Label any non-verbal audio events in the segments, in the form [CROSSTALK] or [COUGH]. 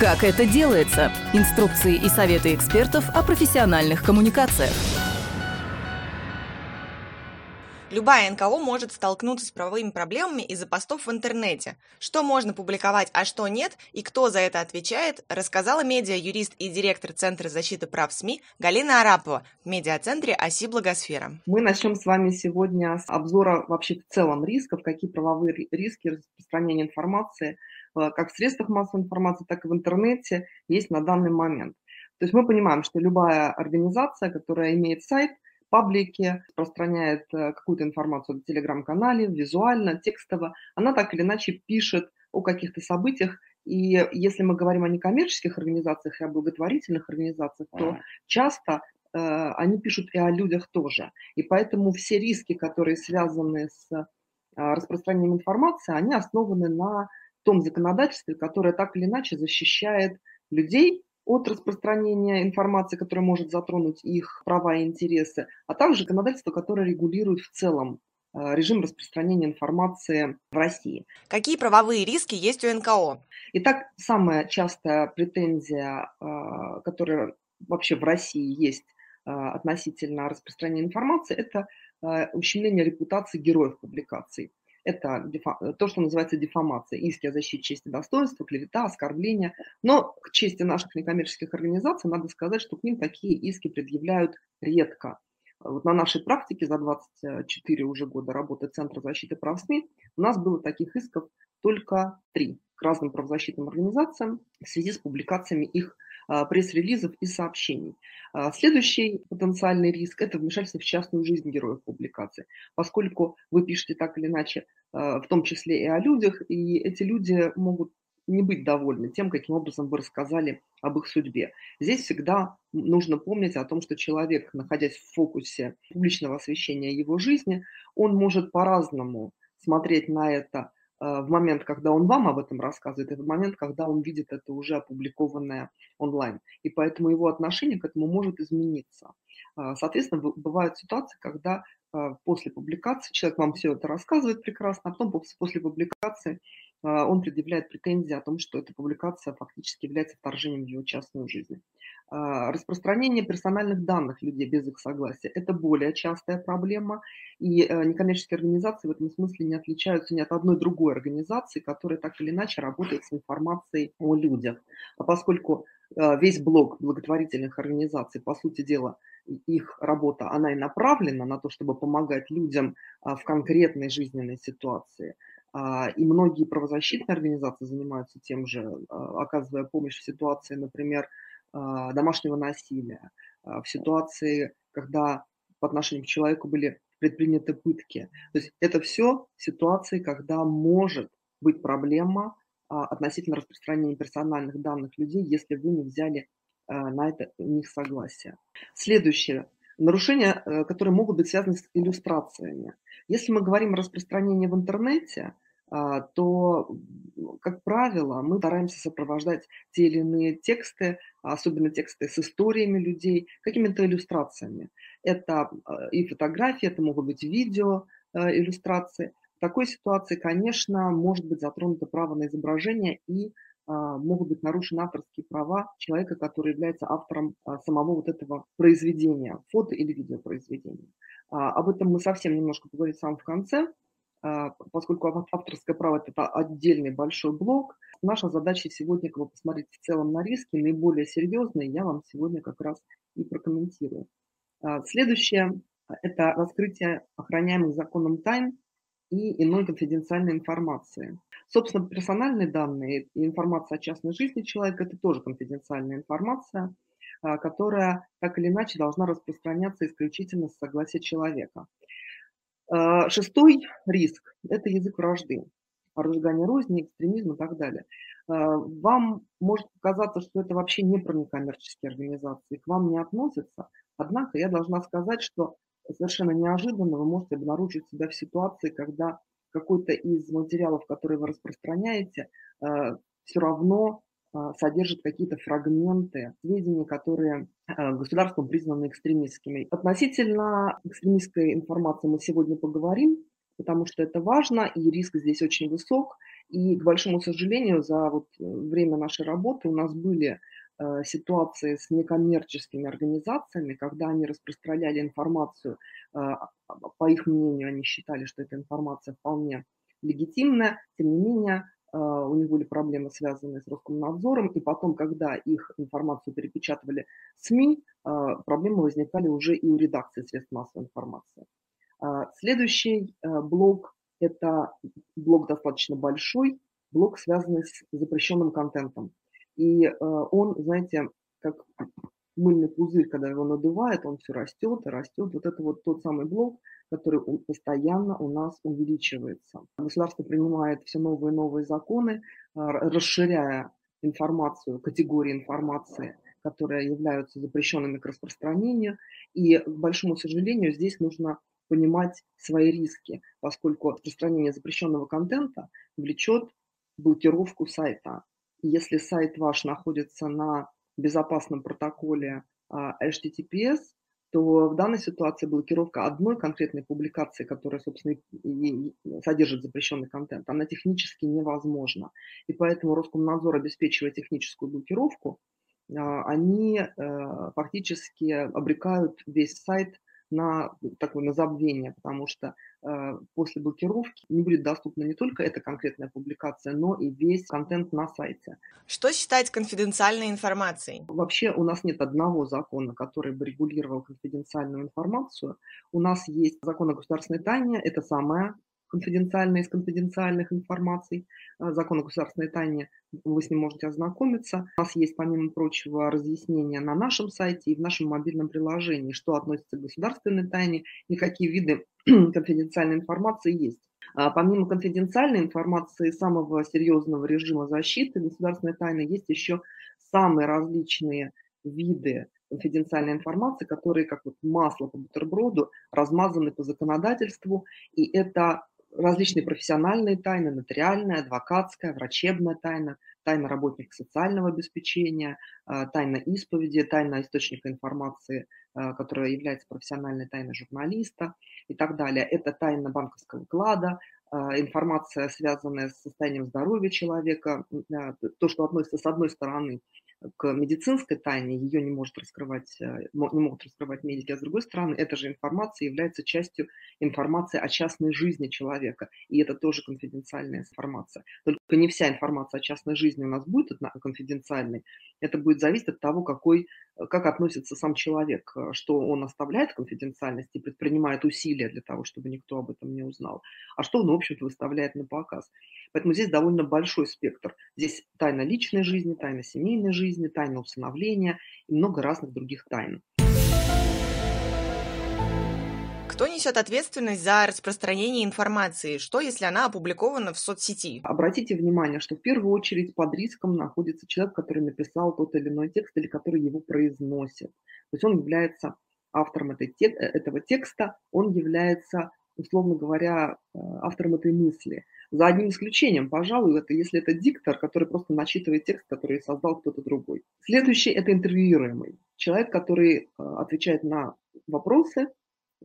Как это делается? Инструкции и советы экспертов о профессиональных коммуникациях. Любая НКО может столкнуться с правовыми проблемами из-за постов в интернете. Что можно публиковать, а что нет, и кто за это отвечает, рассказала медиа-юрист и директор Центра защиты прав СМИ Галина Арапова в медиацентре «Оси Благосфера». Мы начнем с вами сегодня с обзора вообще в целом рисков, какие правовые риски распространения информации как в средствах массовой информации, так и в интернете есть на данный момент. То есть мы понимаем, что любая организация, которая имеет сайт – паблике, распространяет э, какую-то информацию в телеграм-канале, визуально, текстово, она так или иначе пишет о каких-то событиях. И если мы говорим о некоммерческих организациях и о благотворительных организациях, то часто э, они пишут и о людях тоже. И поэтому все риски, которые связаны с э, распространением информации, они основаны на том законодательстве, которое так или иначе защищает людей от распространения информации, которая может затронуть их права и интересы, а также законодательство, которое регулирует в целом э, режим распространения информации в России. Какие правовые риски есть у НКО? Итак, самая частая претензия, э, которая вообще в России есть э, относительно распространения информации, это ущемление репутации героев публикаций. Это то, что называется дефамация, иски о защите чести и достоинства, клевета, оскорбления. Но к чести наших некоммерческих организаций надо сказать, что к ним такие иски предъявляют редко. Вот на нашей практике за 24 уже года работы Центра защиты прав СМИ у нас было таких исков только три к разным правозащитным организациям в связи с публикациями их пресс-релизов и сообщений. А, следующий потенциальный риск – это вмешательство в частную жизнь героев публикации, поскольку вы пишете так или иначе, а, в том числе и о людях, и эти люди могут не быть довольны тем, каким образом вы рассказали об их судьбе. Здесь всегда нужно помнить о том, что человек, находясь в фокусе публичного освещения его жизни, он может по-разному смотреть на это в момент, когда он вам об этом рассказывает, и в момент, когда он видит это уже опубликованное онлайн. И поэтому его отношение к этому может измениться. Э, соответственно, бывают ситуации, когда э, после публикации человек вам все это рассказывает прекрасно, а потом после публикации он предъявляет претензии о том, что эта публикация фактически является вторжением в его частную жизнь. А, распространение персональных данных людей без их согласия – это более частая проблема, и э, некоммерческие организации в этом смысле не отличаются ни от одной другой организации, которая так или иначе работает с информацией о людях. А поскольку э, весь блок благотворительных организаций, по сути дела, их работа, она и направлена на то, чтобы помогать людям а, в конкретной жизненной ситуации. А, и многие правозащитные организации занимаются тем же, оказывая помощь в ситуации, например, домашнего насилия, а, в ситуации, когда по отношению к человеку были предприняты пытки. То есть это все ситуации, когда может быть проблема а, относительно распространения персональных данных людей, если вы не взяли на это у них согласие. Следующее. Нарушения, э, которые могут быть связаны с иллюстрациями. Если мы говорим о распространении в интернете, а, то, как правило, мы стараемся сопровождать те или иные тексты, особенно тексты с историями людей, какими-то иллюстрациями. Это а, и фотографии, это могут быть видео э, иллюстрации. В такой ситуации, конечно, может быть затронуто право на изображение и а, могут быть нарушены авторские права человека, который является автором самого вот этого произведения, фото- или видеопроизведения. Об этом мы совсем немножко поговорим в самом конце. А, поскольку авторское право – это отдельный большой блок, наша задача сегодня как бы, посмотреть в целом на риски, наиболее серьезные, я вам сегодня как раз и прокомментирую. А, следующее – это раскрытие охраняемых законом тайн и иной конфиденциальной информации. Собственно, персональные данные и информация о частной жизни человека – это тоже конфиденциальная информация, а, которая так или иначе должна распространяться исключительно с согласия человека. А, шестой риск – это язык вражды, разжигание розни, экстремизм и так далее. А, вам может показаться, что это вообще не про некоммерческие организации, к вам не относятся, однако я должна сказать, что совершенно неожиданно вы можете обнаружить себя в ситуации, когда какой-то из материалов, которые вы распространяете, а, все равно содержит какие-то фрагменты сведений, которые а, государством признаны экстремистскими. Относительно экстремистской информации мы сегодня поговорим, потому что это важно, и риск здесь очень высок. И, к большому сожалению, за вот время нашей работы у нас были э, ситуации с некоммерческими организациями, когда они распространяли информацию, э, по их мнению, они считали, что эта информация вполне легитимная, тем не менее, э, у них были проблемы, связанные с Роскомнадзором, и потом, когда их информацию перепечатывали СМИ, проблемы возникали уже и у редакции средств массовой информации. Следующий блок – это блок достаточно большой, блок, связанный с запрещенным контентом. И э, он, знаете, как мыльный пузырь, когда его надувает, он все растет и растет. Вот это вот тот самый блок, который постоянно у нас увеличивается. Государство принимает все новые и новые законы, а, расширяя информацию, категории информации, которые являются запрещенными к распространению. И, к большому сожалению, здесь нужно понимать свои риски, поскольку распространение запрещенного контента влечет блокировку сайта. Если сайт ваш находится на безопасном протоколе а, HTTPS, то в данной ситуации блокировка одной конкретной публикации, которая, собственно, и содержит запрещенный контент, она технически невозможна. И поэтому Роскомнадзор, обеспечивая техническую блокировку, а, они э, фактически обрекают весь сайт на такое на забвение, потому что э, после блокировки не будет доступна не только эта конкретная публикация, но и весь контент на сайте. Что считать конфиденциальной информацией? Вообще у нас нет одного закона, который бы регулировал конфиденциальную информацию. У нас есть закон о государственной тайне, это самая конфиденциальной из конфиденциальных информаций, э, закон о государственной тайне, вы с ним можете ознакомиться. У нас есть, помимо прочего, разъяснения на нашем сайте и в нашем мобильном приложении, что относится к государственной тайне и какие виды [CLEARS THROAT] конфиденциальной информации есть. А помимо конфиденциальной информации самого серьезного режима защиты государственной тайны есть еще самые различные виды конфиденциальной информации, которые как вот масло по бутерброду размазаны по законодательству, и это различные профессиональные тайны, нотариальная, адвокатская, врачебная тайна, тайна работника социального обеспечения, а, тайна исповеди, тайна источника информации, а, которая является профессиональной тайной журналиста и так далее. Это тайна банковского вклада, а, информация, связанная с состоянием здоровья человека, то, что относится с одной стороны к медицинской тайне, ее не, может раскрывать, э, не могут раскрывать медики, а с другой стороны, эта же информация является частью информации о частной жизни человека, и это тоже конфиденциальная информация. Только не вся информация о частной жизни у нас будет конфиденциальной, это будет зависеть от того, какой, как относится сам человек, э, что он оставляет конфиденциальность и предпринимает усилия для того, чтобы никто об этом не узнал, а что он, в общем-то, выставляет на показ. Поэтому здесь довольно большой спектр. Здесь тайна личной жизни, тайна семейной жизни, тайна усыновления и много разных других тайн. Кто несет ответственность за распространение информации? Что, если она опубликована в соцсети? Обратите внимание, что в первую очередь под риском находится человек, который написал тот или иной текст или который его произносит. То есть он является автором этой, этого текста, он является, условно говоря, э, автором этой мысли. За одним исключением, пожалуй, это если это диктор, который просто начитывает текст, который создал кто-то другой. Следующий – это интервьюируемый. Человек, который э, отвечает на вопросы, э,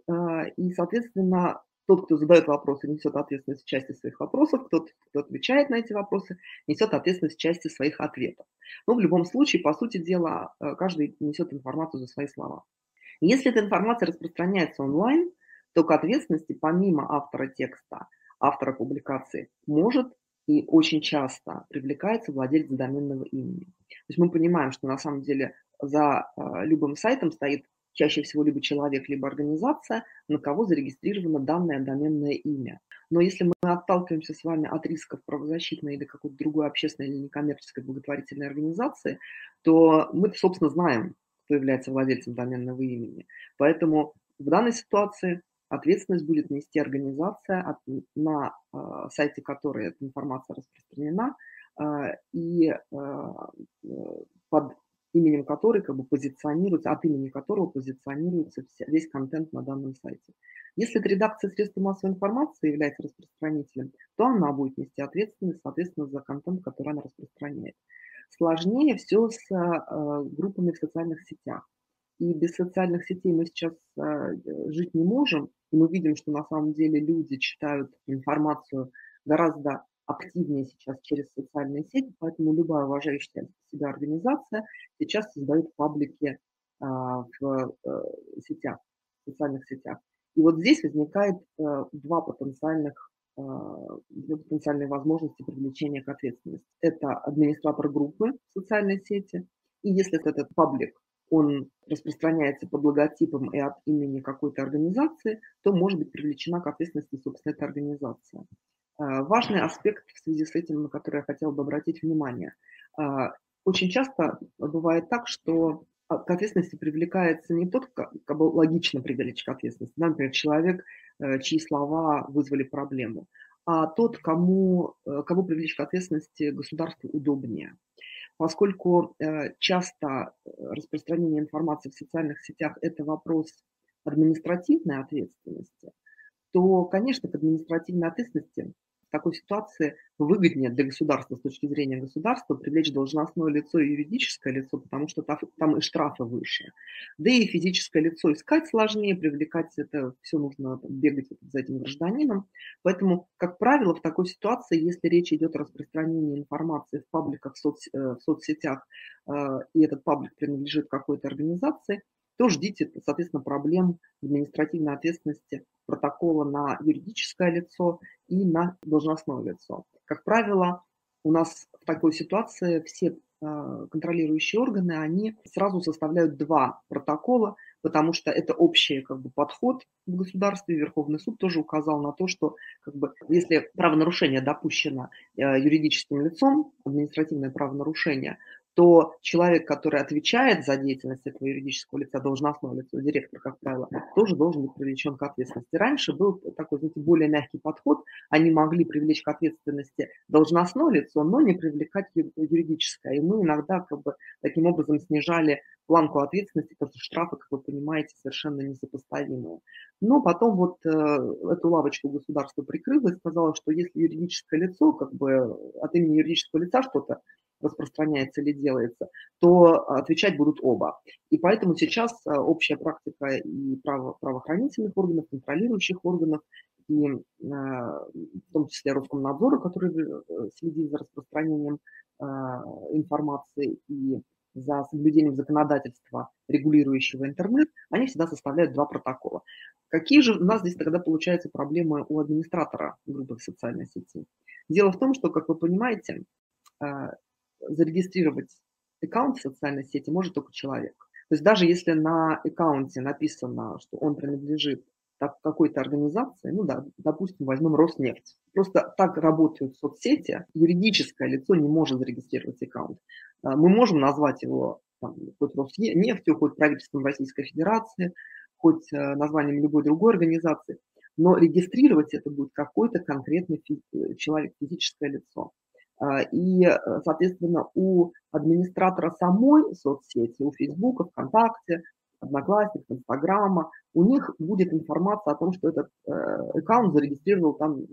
и, соответственно, тот, кто задает вопросы, несет ответственность в части своих вопросов, тот, кто отвечает на эти вопросы, несет ответственность в части своих ответов. Но в любом случае, по сути дела, э, каждый несет информацию за свои слова. Если эта информация распространяется онлайн, то к ответственности помимо автора текста – автора публикации может и очень часто привлекается владелец доменного имени. То есть мы понимаем, что на самом деле за а, любым сайтом стоит чаще всего либо человек, либо организация, на кого зарегистрировано данное доменное имя. Но если мы отталкиваемся с вами от рисков правозащитной или какой-то другой общественной или некоммерческой благотворительной организации, то мы, собственно, знаем, кто является владельцем доменного имени. Поэтому в данной ситуации Ответственность будет нести организация, на а, сайте которой эта информация распространена, а, и а, под именем которой как бы позиционируется, от имени которого позиционируется весь контент на данном сайте. Если это редакция средств массовой информации является распространителем, то она будет нести ответственность, соответственно, за контент, который она распространяет. Сложнее все с группами в социальных сетях. И без социальных сетей мы сейчас жить не можем, и мы видим, что на самом деле люди читают информацию гораздо активнее сейчас через социальные сети, поэтому любая уважающая себя организация сейчас создает паблики а, в э, сетях, в социальных сетях. И вот здесь возникает э, два потенциальных а, две потенциальные возможности привлечения к ответственности. Это администратор группы в социальной сети, и если этот паблик он распространяется под логотипом и от имени какой-то организации, то может быть привлечена к ответственности, собственно, эта организация. А, важный аспект в связи с этим, на который я хотела бы обратить внимание. А, очень часто бывает так, что к ответственности привлекается не тот, кого логично привлечь к ответственности, например, человек, э, чьи слова вызвали проблему, а тот, кому, э, кого привлечь к ответственности государству удобнее поскольку э, часто распространение информации в социальных сетях – это вопрос административной ответственности, то, конечно, к административной ответственности в такой ситуации выгоднее для государства с точки зрения государства привлечь должностное лицо и юридическое лицо, потому что там и штрафы выше. Да и физическое лицо искать сложнее, привлекать это все нужно бегать за этим гражданином. Поэтому, как правило, в такой ситуации, если речь идет о распространении информации в пабликах, в, э, в соцсетях, э, и этот паблик принадлежит какой-то организации, то ждите, соответственно, проблем административной ответственности протокола на юридическое лицо и на должностное лицо. Как правило, у нас в такой ситуации все а, контролирующие органы, они сразу составляют два протокола, потому что это общий как бы, подход в государстве. Верховный суд тоже указал на то, что как бы, если правонарушение допущено э, юридическим лицом, административное правонарушение, то человек, который отвечает за деятельность этого юридического лица, должностного лица, директор, как правило, тоже должен быть привлечен к ответственности. Раньше был такой, знаете, более мягкий подход. Они могли привлечь к ответственности должностное лицо, но не привлекать юридическое. И мы иногда как бы таким образом снижали планку ответственности, потому что штрафы, как вы понимаете, совершенно несопоставимые. Но потом вот э, эту лавочку государство прикрыло и сказало, что если юридическое лицо, как бы от имени юридического лица что-то распространяется или делается, то отвечать будут оба. И поэтому сейчас э, общая практика и право, правоохранительных органов, контролирующих органов, и э, в том числе Роскомнадзора, который э, следит за распространением информации и за соблюдением законодательства, регулирующего интернет, они всегда составляют два протокола. Какие же у нас здесь тогда получаются проблемы у администратора группы в социальной сети? Дело в том, что, как вы понимаете, зарегистрировать аккаунт в социальной сети может только человек. То есть даже если на аккаунте написано, что он принадлежит какой-то организации, ну да, допустим, возьмем Роснефть. Просто так работают соцсети, юридическое лицо не может зарегистрировать аккаунт. А, мы можем назвать его там, хоть Роснефтью, хоть правительством Российской Федерации, хоть э, названием любой другой организации, но регистрировать это будет какой-то конкретный человек, физическое лицо. А, и, э, соответственно, у администратора самой соцсети, у Фейсбука, ВКонтакте, Одноклассников, Инстаграма, у них будет информация о том, что этот э, аккаунт зарегистрировал там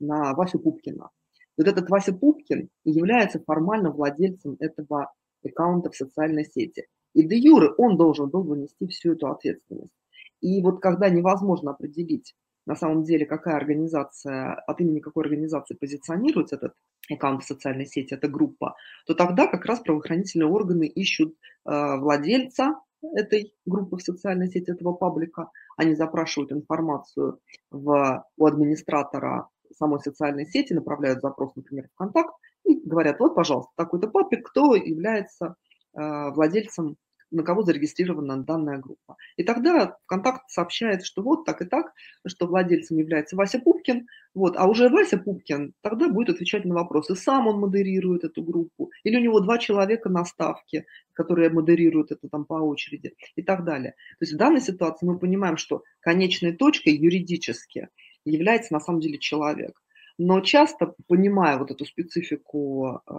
на Васю Пупкина. Вот этот Вася Пупкин является формально владельцем этого аккаунта в социальной сети. И де юре он должен был вынести всю эту ответственность. И вот когда невозможно определить, на самом деле, какая организация, от имени какой организации позиционируется этот аккаунт в социальной сети, эта группа, то тогда как раз правоохранительные органы ищут э, владельца этой группы в социальной сети, этого паблика. Они запрашивают информацию в, у администратора самой социальной сети, направляют запрос, например, в контакт и говорят, вот, пожалуйста, такой-то паблик, кто является э, владельцем на кого зарегистрирована данная группа. И тогда ВКонтакт сообщает, что вот так и так, что владельцем является Вася Пупкин, вот, а уже Вася Пупкин тогда будет отвечать на вопросы, сам он модерирует эту группу, или у него два человека на ставке, которые модерируют это там по очереди и так далее. То есть в данной ситуации мы понимаем, что конечной точкой юридически является на самом деле человек. Но часто, понимая вот эту специфику э,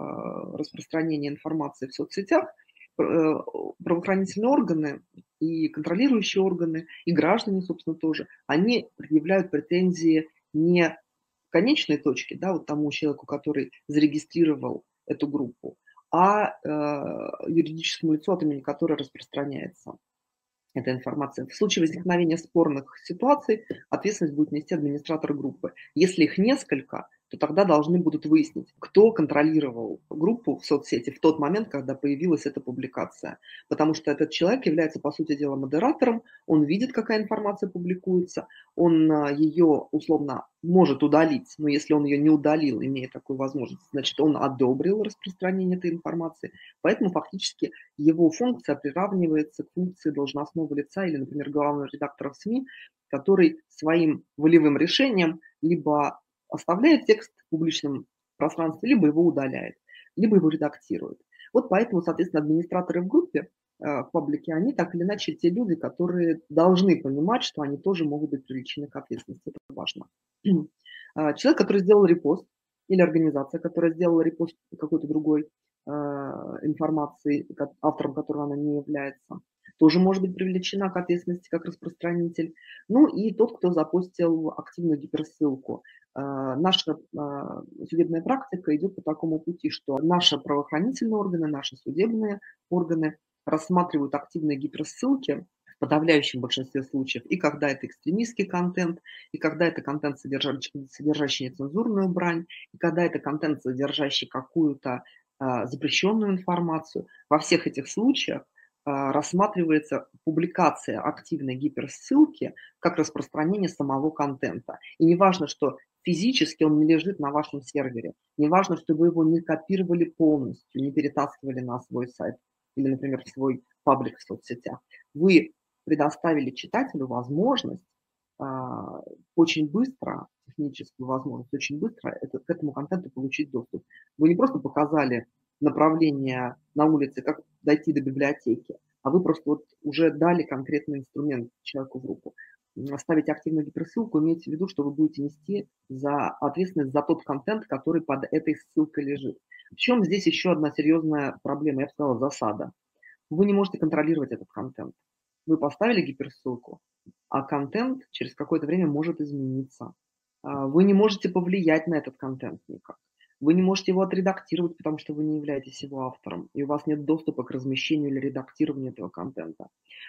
распространения информации в соцсетях, правоохранительные органы и контролирующие органы, и граждане, собственно, тоже, они предъявляют претензии не конечной точке, да, вот тому человеку, который зарегистрировал эту группу, а э, юридическому лицу, от имени которой распространяется эта информация. В случае возникновения спорных ситуаций ответственность будет нести администратор группы. Если их несколько, то тогда должны будут выяснить, кто контролировал группу в соцсети в тот момент, когда появилась эта публикация. Потому что этот человек является, по сути дела, модератором, он видит, какая информация публикуется, он а, ее условно может удалить, но если он ее не удалил, имея такую возможность, значит, он одобрил распространение этой информации. Поэтому фактически его функция приравнивается к функции должностного лица или, например, главного редактора СМИ, который своим волевым решением либо оставляет текст в публичном пространстве, либо его удаляет, либо его редактирует. Вот поэтому, соответственно, администраторы в группе, э, в паблике, они так или иначе те люди, которые должны понимать, что они тоже могут быть привлечены к ответственности. Это важно. А, человек, который сделал репост, или организация, которая сделала репост какой-то другой э, информации, автором которого она не является, тоже может быть привлечена к ответственности как распространитель. Ну и тот, кто запустил активную гиперссылку. А, наша а, судебная практика идет по такому пути, что наши правоохранительные органы, наши судебные органы рассматривают активные гиперссылки в подавляющем большинстве случаев, и когда это экстремистский контент, и когда это контент, содержащий, содержащий нецензурную брань, и когда это контент, содержащий какую-то а, запрещенную информацию. Во всех этих случаях рассматривается публикация активной гиперссылки как распространение самого контента. И не важно, что физически он не лежит на вашем сервере. Не важно, что вы его не копировали полностью, не перетаскивали на свой сайт или, например, в свой паблик в соцсетях. Вы предоставили читателю возможность а, очень быстро, техническую возможность, очень быстро это, к этому контенту получить доступ. Вы не просто показали направление на улице, как дойти до библиотеки, а вы просто вот уже дали конкретный инструмент человеку в руку ставите активную гиперссылку, имейте в виду, что вы будете нести за ответственность за тот контент, который под этой ссылкой лежит. В чем здесь еще одна серьезная проблема, я бы сказала, засада. Вы не можете контролировать этот контент. Вы поставили гиперссылку, а контент через какое-то время может измениться. А, вы не можете повлиять на этот контент никак. Вы не можете его отредактировать, потому что вы не являетесь его автором, и у вас нет доступа к размещению или редактированию этого контента.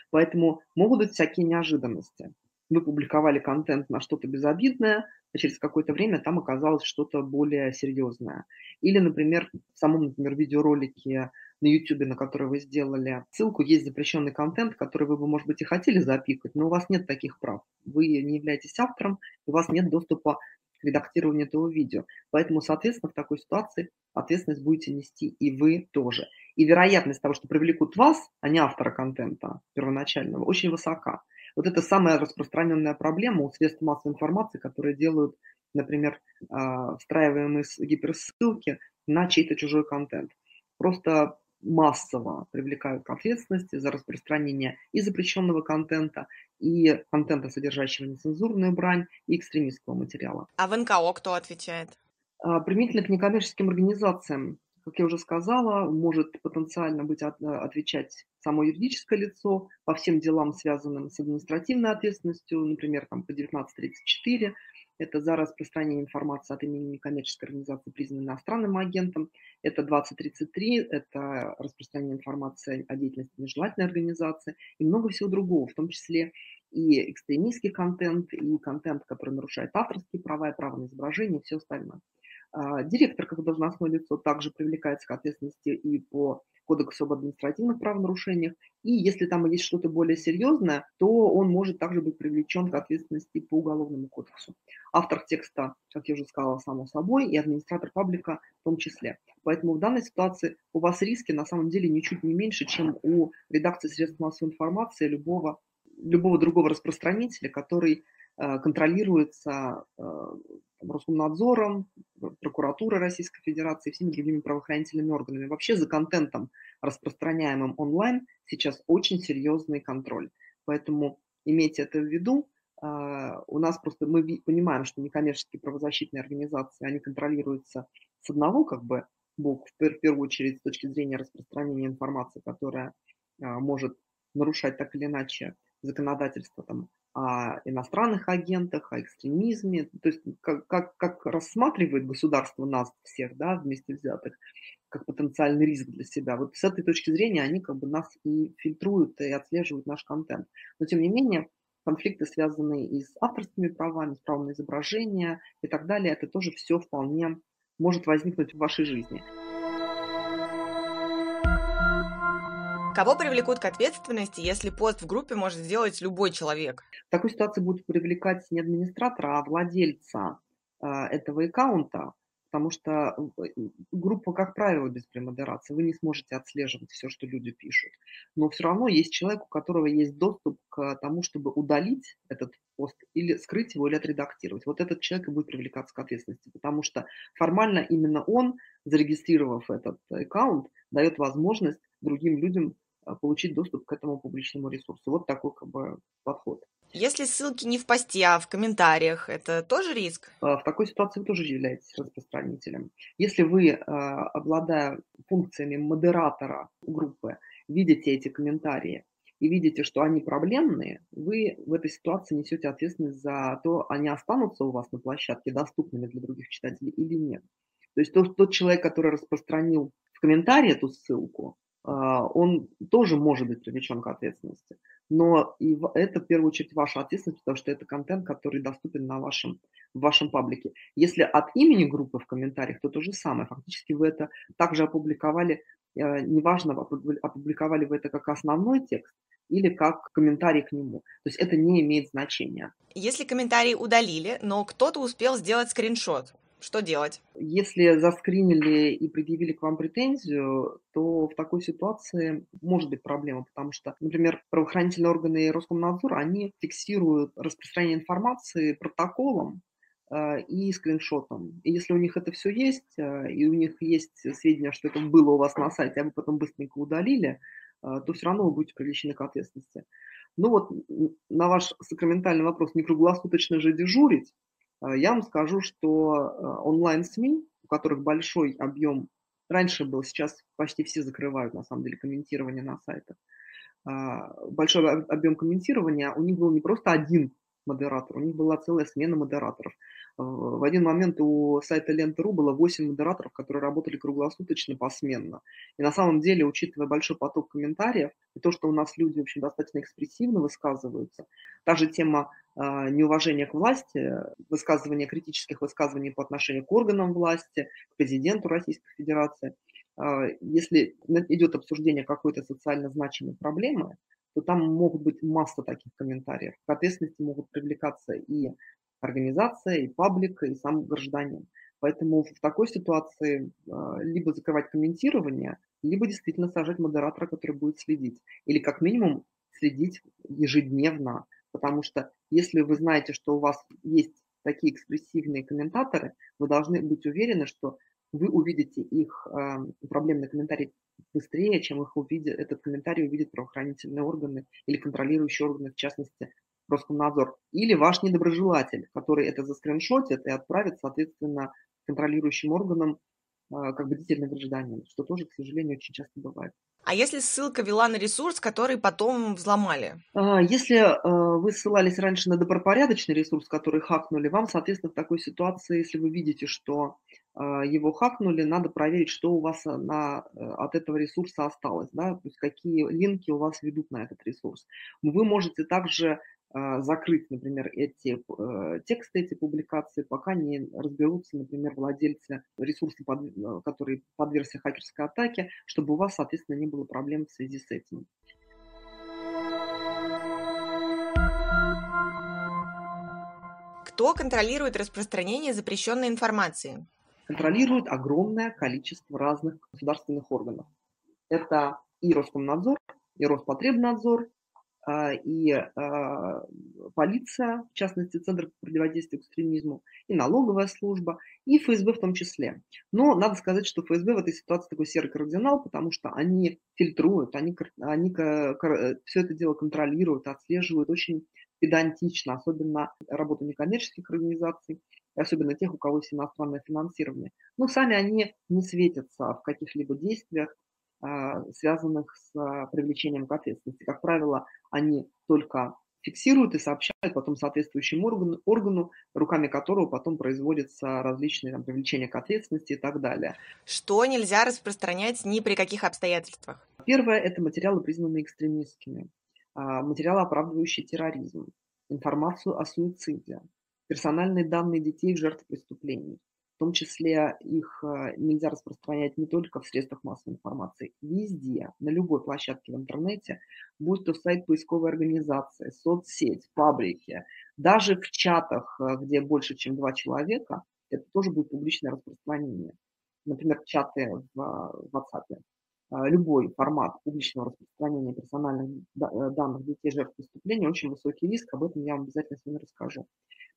Поэтому могут быть всякие неожиданности вы публиковали контент на что-то безобидное, а через какое-то время там оказалось что-то более серьезное. Или, например, в самом, например, видеоролике на YouTube, на который вы сделали ссылку, есть запрещенный контент, который вы бы, может быть, и хотели запикать, но у вас нет таких прав. Вы не являетесь автором, у вас нет доступа к редактированию этого видео. Поэтому, соответственно, в такой ситуации ответственность будете нести и вы тоже. И вероятность того, что привлекут вас, а не автора контента первоначального, очень высока. Вот это самая распространенная проблема у средств массовой информации, которые делают, например, а, встраиваемые гиперссылки на чей-то чужой контент. Просто массово привлекают к ответственности за распространение и запрещенного контента, и контента, содержащего нецензурную брань, и экстремистского материала. А в НКО кто отвечает? А, применительно к некоммерческим организациям как я уже сказала, может потенциально быть от, отвечать само юридическое лицо по всем делам, связанным с административной ответственностью, например, там, по 1934, это за распространение информации от имени некоммерческой организации, признанной иностранным агентом, это 2033, это распространение информации о деятельности нежелательной организации и много всего другого, в том числе и экстремистский контент, и контент, который нарушает авторские права и право на изображение, и все остальное. А, директор как должностное лицо также привлекается к ответственности и по Кодексу об административных правонарушениях. И если там есть что-то более серьезное, то он может также быть привлечен к ответственности по Уголовному кодексу. Автор текста, как я уже сказала, само собой, и администратор паблика в том числе. Поэтому в данной ситуации у вас риски на самом деле ничуть не меньше, чем у редакции средств массовой информации любого, любого другого распространителя, который контролируется э, Роскомнадзором, прокуратурой Российской Федерации и всеми другими правоохранительными органами. Вообще за контентом, распространяемым онлайн, сейчас очень серьезный контроль. Поэтому имейте это в виду. А, у нас просто мы понимаем, что некоммерческие правозащитные организации, они контролируются с одного как бы боку, в первую очередь с точки зрения распространения информации, которая может нарушать так или иначе законодательство там, о иностранных агентах, о экстремизме, то есть как, как, как рассматривает государство нас всех, да, вместе взятых, как потенциальный риск для себя. Вот с этой точки зрения они как бы нас и фильтруют, и отслеживают наш контент. Но тем не менее, конфликты, связанные и с авторскими правами, с правом на изображение и так далее, это тоже все вполне может возникнуть в вашей жизни. Кого привлекут к ответственности, если пост в группе может сделать любой человек? В такой ситуации будут привлекать не администратора, а владельца э, этого аккаунта, потому что группа, как правило, без премодерации. Вы не сможете отслеживать все, что люди пишут. Но все равно есть человек, у которого есть доступ к тому, чтобы удалить этот пост или скрыть его, или отредактировать. Вот этот человек и будет привлекаться к ответственности, потому что формально именно он, зарегистрировав этот аккаунт, дает возможность другим людям а, получить доступ к этому публичному ресурсу. Вот такой как бы подход. Если ссылки не в посте, а в комментариях, это тоже риск? А, в такой ситуации вы тоже являетесь распространителем. Если вы, а, обладая функциями модератора группы, видите эти комментарии и видите, что они проблемные, вы в этой ситуации несете ответственность за то, они останутся у вас на площадке доступными для других читателей или нет. То есть тот, тот человек, который распространил в комментарии эту ссылку, он тоже может быть привлечен к ответственности. Но и это в первую очередь ваша ответственность, потому что это контент, который доступен на вашем, в вашем паблике. Если от имени группы в комментариях, то то же самое. Фактически вы это также опубликовали, э, неважно, опубликовали вы это как основной текст или как комментарий к нему. То есть это не имеет значения. Если комментарий удалили, но кто-то успел сделать скриншот, что делать? Если заскринили и предъявили к вам претензию, то в такой ситуации может быть проблема, потому что, например, правоохранительные органы и Роскомнадзор, они фиксируют распространение информации протоколом, э, и скриншотом. И если у них это все есть, э, и у них есть сведения, что это было у вас на сайте, а вы потом быстренько удалили, э, то все равно вы будете привлечены к ответственности. Ну вот на ваш сакраментальный вопрос, не круглосуточно же дежурить, я вам скажу, что а, онлайн-СМИ, у которых большой объем, раньше был, сейчас почти все закрывают, на самом деле, комментирование на сайтах, а, большой объем комментирования, у них был не просто один модератор, у них была целая смена модераторов. В один момент у сайта Лента.ру было 8 модераторов, которые работали круглосуточно, посменно. И на самом деле, учитывая большой поток комментариев, и то, что у нас люди, в общем, достаточно экспрессивно высказываются, та же тема э, неуважения к власти, высказывания критических высказываний по отношению к органам власти, к президенту Российской Федерации, э, если идет обсуждение какой-то социально значимой проблемы, то там могут быть масса таких комментариев. К ответственности могут привлекаться и организация, и паблик, и сам гражданин. Поэтому в такой ситуации а, либо закрывать комментирование, либо действительно сажать модератора, который будет следить. Или как минимум следить ежедневно. Потому что если вы знаете, что у вас есть такие экспрессивные комментаторы, вы должны быть уверены, что вы увидите их э, проблемный комментарий быстрее, чем их увидят, этот комментарий увидят правоохранительные органы или контролирующие органы, в частности, Роскомнадзор, или ваш недоброжелатель, который это заскриншотит и отправит, соответственно, контролирующим органам а, как бдительный гражданин, что тоже, к сожалению, очень часто бывает. А если ссылка вела на ресурс, который потом взломали? А, если а, вы ссылались раньше на добропорядочный ресурс, который хакнули, вам, соответственно, в такой ситуации, если вы видите, что его хакнули, надо проверить, что у вас на, от этого ресурса осталось, да, то есть какие линки у вас ведут на этот ресурс. Вы можете также закрыть, например, эти э, тексты, эти публикации, пока не разберутся, например, владельцы ресурса, под, э, который подвергся хакерской атаке, чтобы у вас, соответственно, не было проблем в связи с этим. Кто контролирует распространение запрещенной информации? Контролирует огромное количество разных государственных органов. Это и Роскомнадзор, и Роспотребнадзор, а, и а, полиция, в частности, Центр противодействия экстремизму, и налоговая служба, и ФСБ в том числе. Но надо сказать, что ФСБ в этой ситуации такой серый кардинал, потому что они фильтруют, они, они все это дело контролируют, отслеживают очень педантично, особенно работу некоммерческих организаций, особенно тех, у кого есть иностранное финансирование. Но сами они не светятся в каких-либо действиях, а, связанных с а, привлечением к ответственности. Как правило, они только фиксируют и сообщают потом соответствующему органу, органу руками которого потом производятся различные там, привлечения к ответственности и так далее. Что нельзя распространять ни при каких обстоятельствах? Первое – это материалы, признанные экстремистскими, а, материалы, оправдывающие терроризм. информацию о суициде, персональные данные детей жертв преступлений. Том числе их э, нельзя распространять не только в средствах массовой информации, везде, на любой площадке в интернете, будь то сайт поисковой организации, соцсеть, паблики, даже в чатах, э, где больше, чем два человека, это тоже будет публичное распространение. Например, чаты в WhatsApp. А, любой формат публичного распространения персональных э, данных детей жертв преступления очень высокий риск, об этом я вам обязательно сегодня расскажу.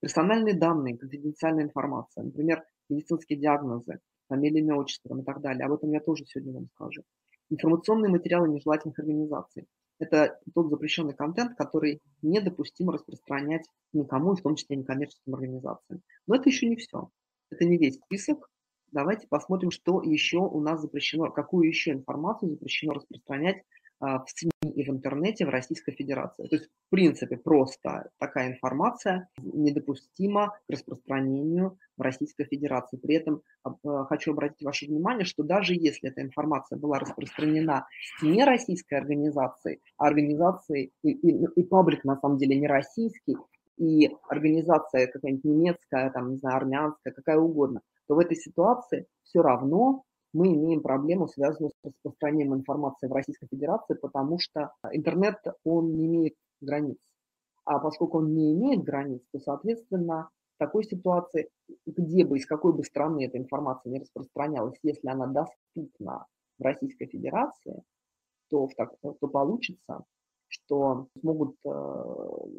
Персональные данные, конфиденциальная информация, например, медицинские диагнозы, фамилия, имя, отчество и так далее, об этом я тоже сегодня вам скажу. Информационные материалы нежелательных организаций. Это тот запрещенный контент, который недопустимо распространять никому, в том числе некоммерческим организациям. Но это еще не все. Это не весь список, Давайте посмотрим, что еще у нас запрещено, какую еще информацию запрещено распространять а, в СМИ и в интернете в Российской Федерации. То есть, в принципе, просто такая информация недопустима к распространению в Российской Федерации. При этом а, хочу обратить ваше внимание, что даже если эта информация была распространена не российской организацией, а организацией, и, и, и паблик на самом деле не российский, и организация какая-нибудь немецкая, там, не знаю, армянская, какая угодно, то в этой ситуации все равно мы имеем проблему, связанную с распространением информации в Российской Федерации, потому что интернет, он не имеет границ. А поскольку он не имеет границ, то, соответственно, в такой ситуации, где бы, из какой бы страны эта информация не распространялась, если она доступна в Российской Федерации, то, в так, то получится, что смогут э,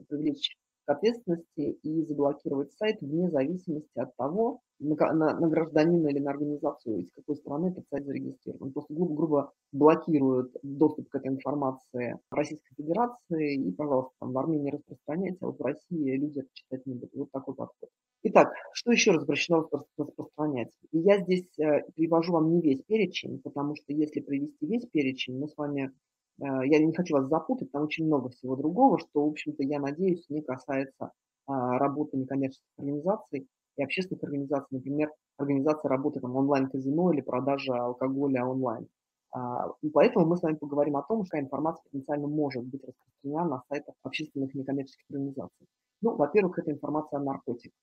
привлечь к ответственности и заблокировать сайт вне зависимости от того, на, на, на гражданина или на организацию, из какой страны этот сайт зарегистрирован. Просто грубо-грубо блокируют доступ к этой информации Российской Федерации и, пожалуйста, там в Армении распространяйте, а вот в России люди это читать не будут. Вот такой подход. Итак, что еще разрешено распространять? И я здесь э, привожу вам не весь перечень, потому что если привести весь перечень, мы с вами я не хочу вас запутать, там очень много всего другого, что, в общем-то, я надеюсь, не касается а, работы некоммерческих организаций и общественных организаций, например, организация работы там, онлайн-казино или продажа алкоголя онлайн. А, поэтому мы с вами поговорим о том, какая информация потенциально может быть распространена на сайтах общественных некоммерческих организаций. Ну, во-первых, это информация о наркотиках.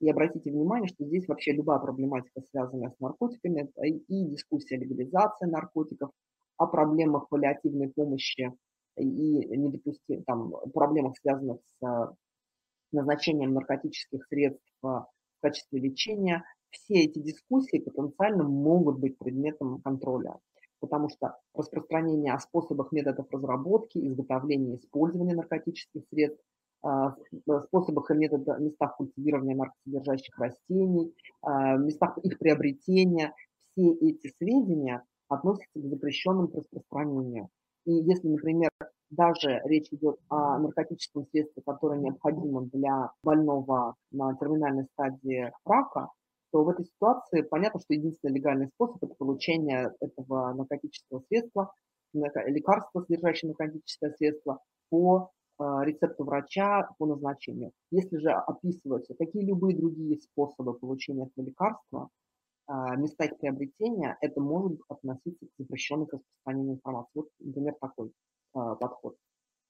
И обратите внимание, что здесь вообще любая проблематика, связанная с наркотиками, и дискуссия легализации наркотиков, о проблемах паллиативной помощи и недопустим, там, проблемах, связанных с э, назначением наркотических средств в качестве лечения, все эти дискуссии потенциально могут быть предметом контроля, потому что распространение о способах, методах разработки, изготовления использования наркотических средств, э, способах и методах, местах культивирования наркосодержащих растений, э, местах их приобретения, все эти сведения относятся к запрещенным к распространению. И если, например, даже речь идет о наркотическом средстве, которое необходимо для больного на терминальной стадии рака, то в этой ситуации понятно, что единственный легальный способ – это получение этого наркотического средства, лекарства, содержащего наркотическое средство, по э, рецепту врача по назначению. Если же описываются какие-либо другие способы получения этого лекарства, места их приобретения, это может относиться к запрещенной к распространению информации. Вот, например, такой а, подход.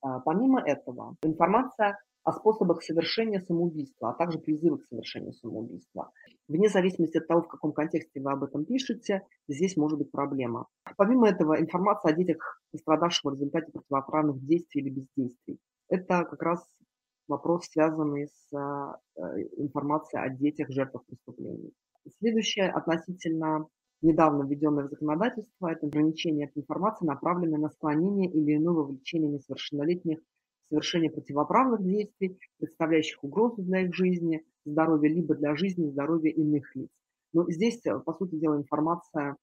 А, помимо этого, информация о способах совершения самоубийства, а также призывы к совершению самоубийства. Вне зависимости от того, в каком контексте вы об этом пишете, здесь может быть проблема. Помимо этого, информация о детях, пострадавших в результате противоправных действий или бездействий. Это как раз вопрос, связанный с информацией о детях, жертвах преступлений. Следующее относительно недавно введенное в законодательство – это ограничение от информации, направленной на склонение или иное вовлечение несовершеннолетних в совершение противоправных действий, представляющих угрозу для их жизни, здоровья, либо для жизни и здоровья иных лиц. Но здесь, по сути дела, информация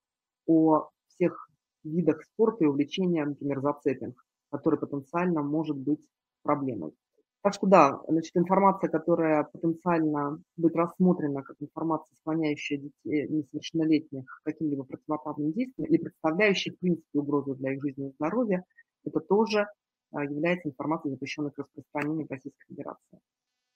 о всех видах спорта и увлечения, например, зацепинг, который потенциально может быть проблемой. Так что да, значит, информация, которая потенциально будет рассмотрена как информация, склоняющая детей несовершеннолетних к каким-либо противоправным действиям или представляющая, в принципе, угрозу для их жизни и здоровья, это тоже а, является информацией, запрещенной к распространению в Российской Федерации.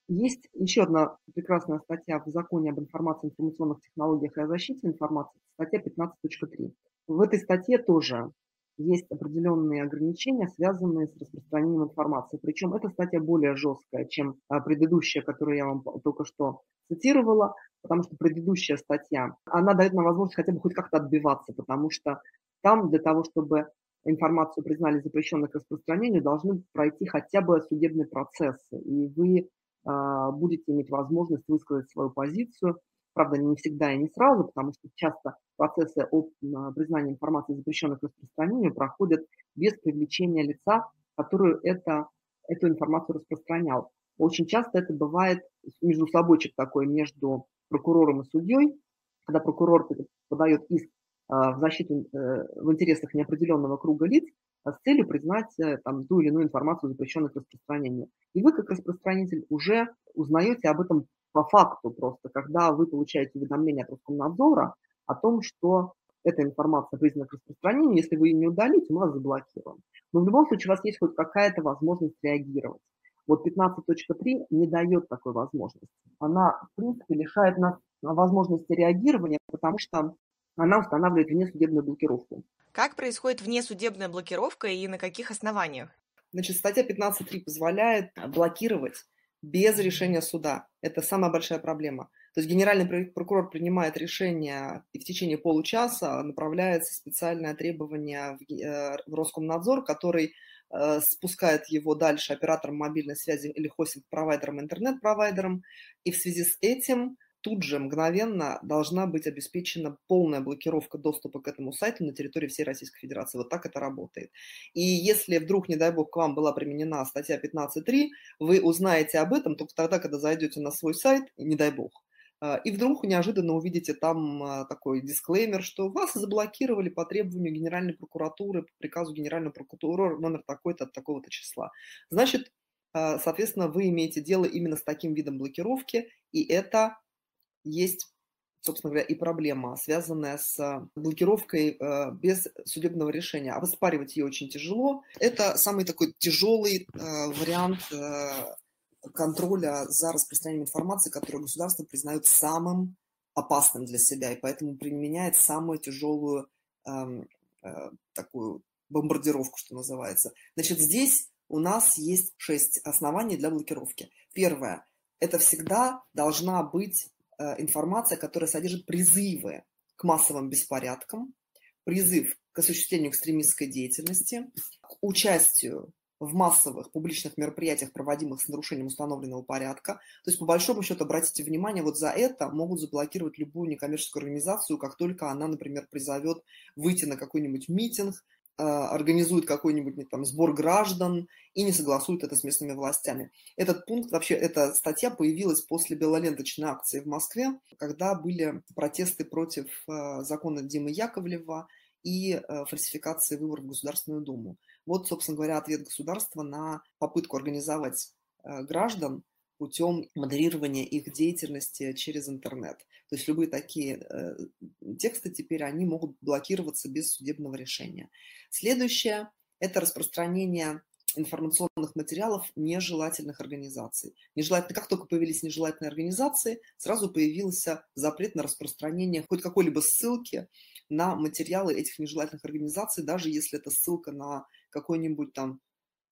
Есть еще одна прекрасная статья в законе об информации, информационных технологиях и о защите информации, статья 15.3. В этой статье тоже есть определенные ограничения, связанные с распространением информации. Причем эта статья более жесткая, чем а, предыдущая, которую я вам только что цитировала, потому что предыдущая статья, она дает нам возможность хотя бы хоть как-то отбиваться, потому что там для того, чтобы информацию признали запрещенной к распространению, должны пройти хотя бы судебные процессы, и вы э, будете иметь возможность высказать свою позицию, правда, не всегда и не сразу, потому что часто процессы о признании информации, запрещенной к распространению, проходят без привлечения лица, который это, эту информацию распространял. Очень часто это бывает между собойчик такой между прокурором и судьей, когда прокурор подает иск а, в защиту э, в интересах неопределенного круга лиц а, с целью признать э, там, ту или иную информацию, запрещенную к распространению. И вы, как распространитель, уже узнаете об этом по факту просто, когда вы получаете уведомление от Роскомнадзора о том, что эта информация признана к распространению, если вы ее не удалите, мы вас заблокируем. Но в любом случае у вас есть хоть какая-то возможность реагировать. Вот 15.3 не дает такой возможности. Она, в принципе, лишает нас возможности реагирования, потому что она устанавливает внесудебную блокировку. Как происходит внесудебная блокировка и на каких основаниях? Значит, статья 15.3 позволяет блокировать без решения суда. Это самая большая проблема. То есть генеральный прокурор принимает решение, и в течение получаса направляется специальное требование в э, Роскомнадзор, который э, спускает его дальше операторам мобильной связи или хостинг-провайдерам, интернет-провайдерам. И в связи с этим тут же мгновенно должна быть обеспечена полная блокировка доступа к этому сайту на территории всей Российской Федерации. Вот так это работает. И если вдруг, не дай бог, к вам была применена статья 15.3, вы узнаете об этом только тогда, когда зайдете на свой сайт, не дай бог, и вдруг неожиданно увидите там а, такой дисклеймер, что вас заблокировали по требованию Генеральной прокуратуры, по приказу Генерального прокурора номер такой-то от такого-то числа. Значит, а, соответственно, вы имеете дело именно с таким видом блокировки, и это есть, собственно говоря, и проблема, связанная с блокировкой без судебного решения. А воспаривать ее очень тяжело. Это самый такой тяжелый вариант контроля за распространением информации, которую государство признает самым опасным для себя, и поэтому применяет самую тяжелую эм, э, такую бомбардировку, что называется. Значит, здесь у нас есть шесть оснований для блокировки. Первое – это всегда должна быть Э, информация, которая содержит призывы к массовым беспорядкам, призыв к осуществлению экстремистской деятельности, к участию в массовых публичных мероприятиях, проводимых с нарушением установленного порядка. То есть, по большому счету, обратите внимание, вот за это могут заблокировать любую некоммерческую организацию, как только она, например, призовет выйти на какой-нибудь митинг, а, организует какой-нибудь там сбор граждан и не согласует это с местными властями. Этот пункт, вообще, эта статья появилась после белоленточной акции в Москве, когда были протесты против а, закона Димы Яковлева и а, фальсификации выборов в Государственную Думу. Вот, собственно говоря, ответ государства на попытку организовать граждан путем модерирования их деятельности через интернет. То есть любые такие э, тексты теперь, они могут блокироваться без судебного решения. Следующее – это распространение информационных материалов нежелательных организаций. Нежелательно, как только появились нежелательные организации, сразу появился запрет на распространение хоть какой-либо ссылки на материалы этих нежелательных организаций, даже если это ссылка на какой-нибудь там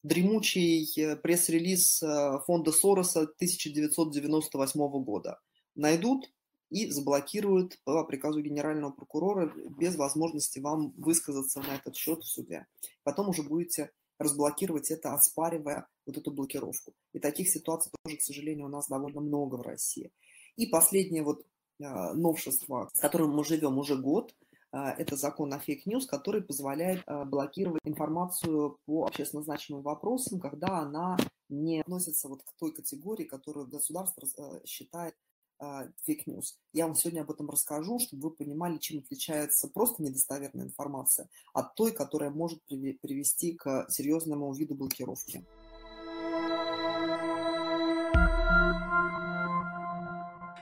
дремучий э, пресс-релиз э, фонда Сороса 1998 года. Найдут и заблокируют по приказу генерального прокурора без возможности вам высказаться на этот счет в суде. Потом уже будете разблокировать это, оспаривая вот эту блокировку. И таких ситуаций тоже, к сожалению, у нас довольно много в России. И последнее вот э, новшество, с которым мы живем уже год – а, это закон о fake news, который позволяет а, блокировать информацию по общественно значимым вопросам, когда она не относится вот к той категории, которую государство считает а, fake news. Я вам сегодня об этом расскажу, чтобы вы понимали, чем отличается просто недостоверная информация от той, которая может привести к серьезному виду блокировки.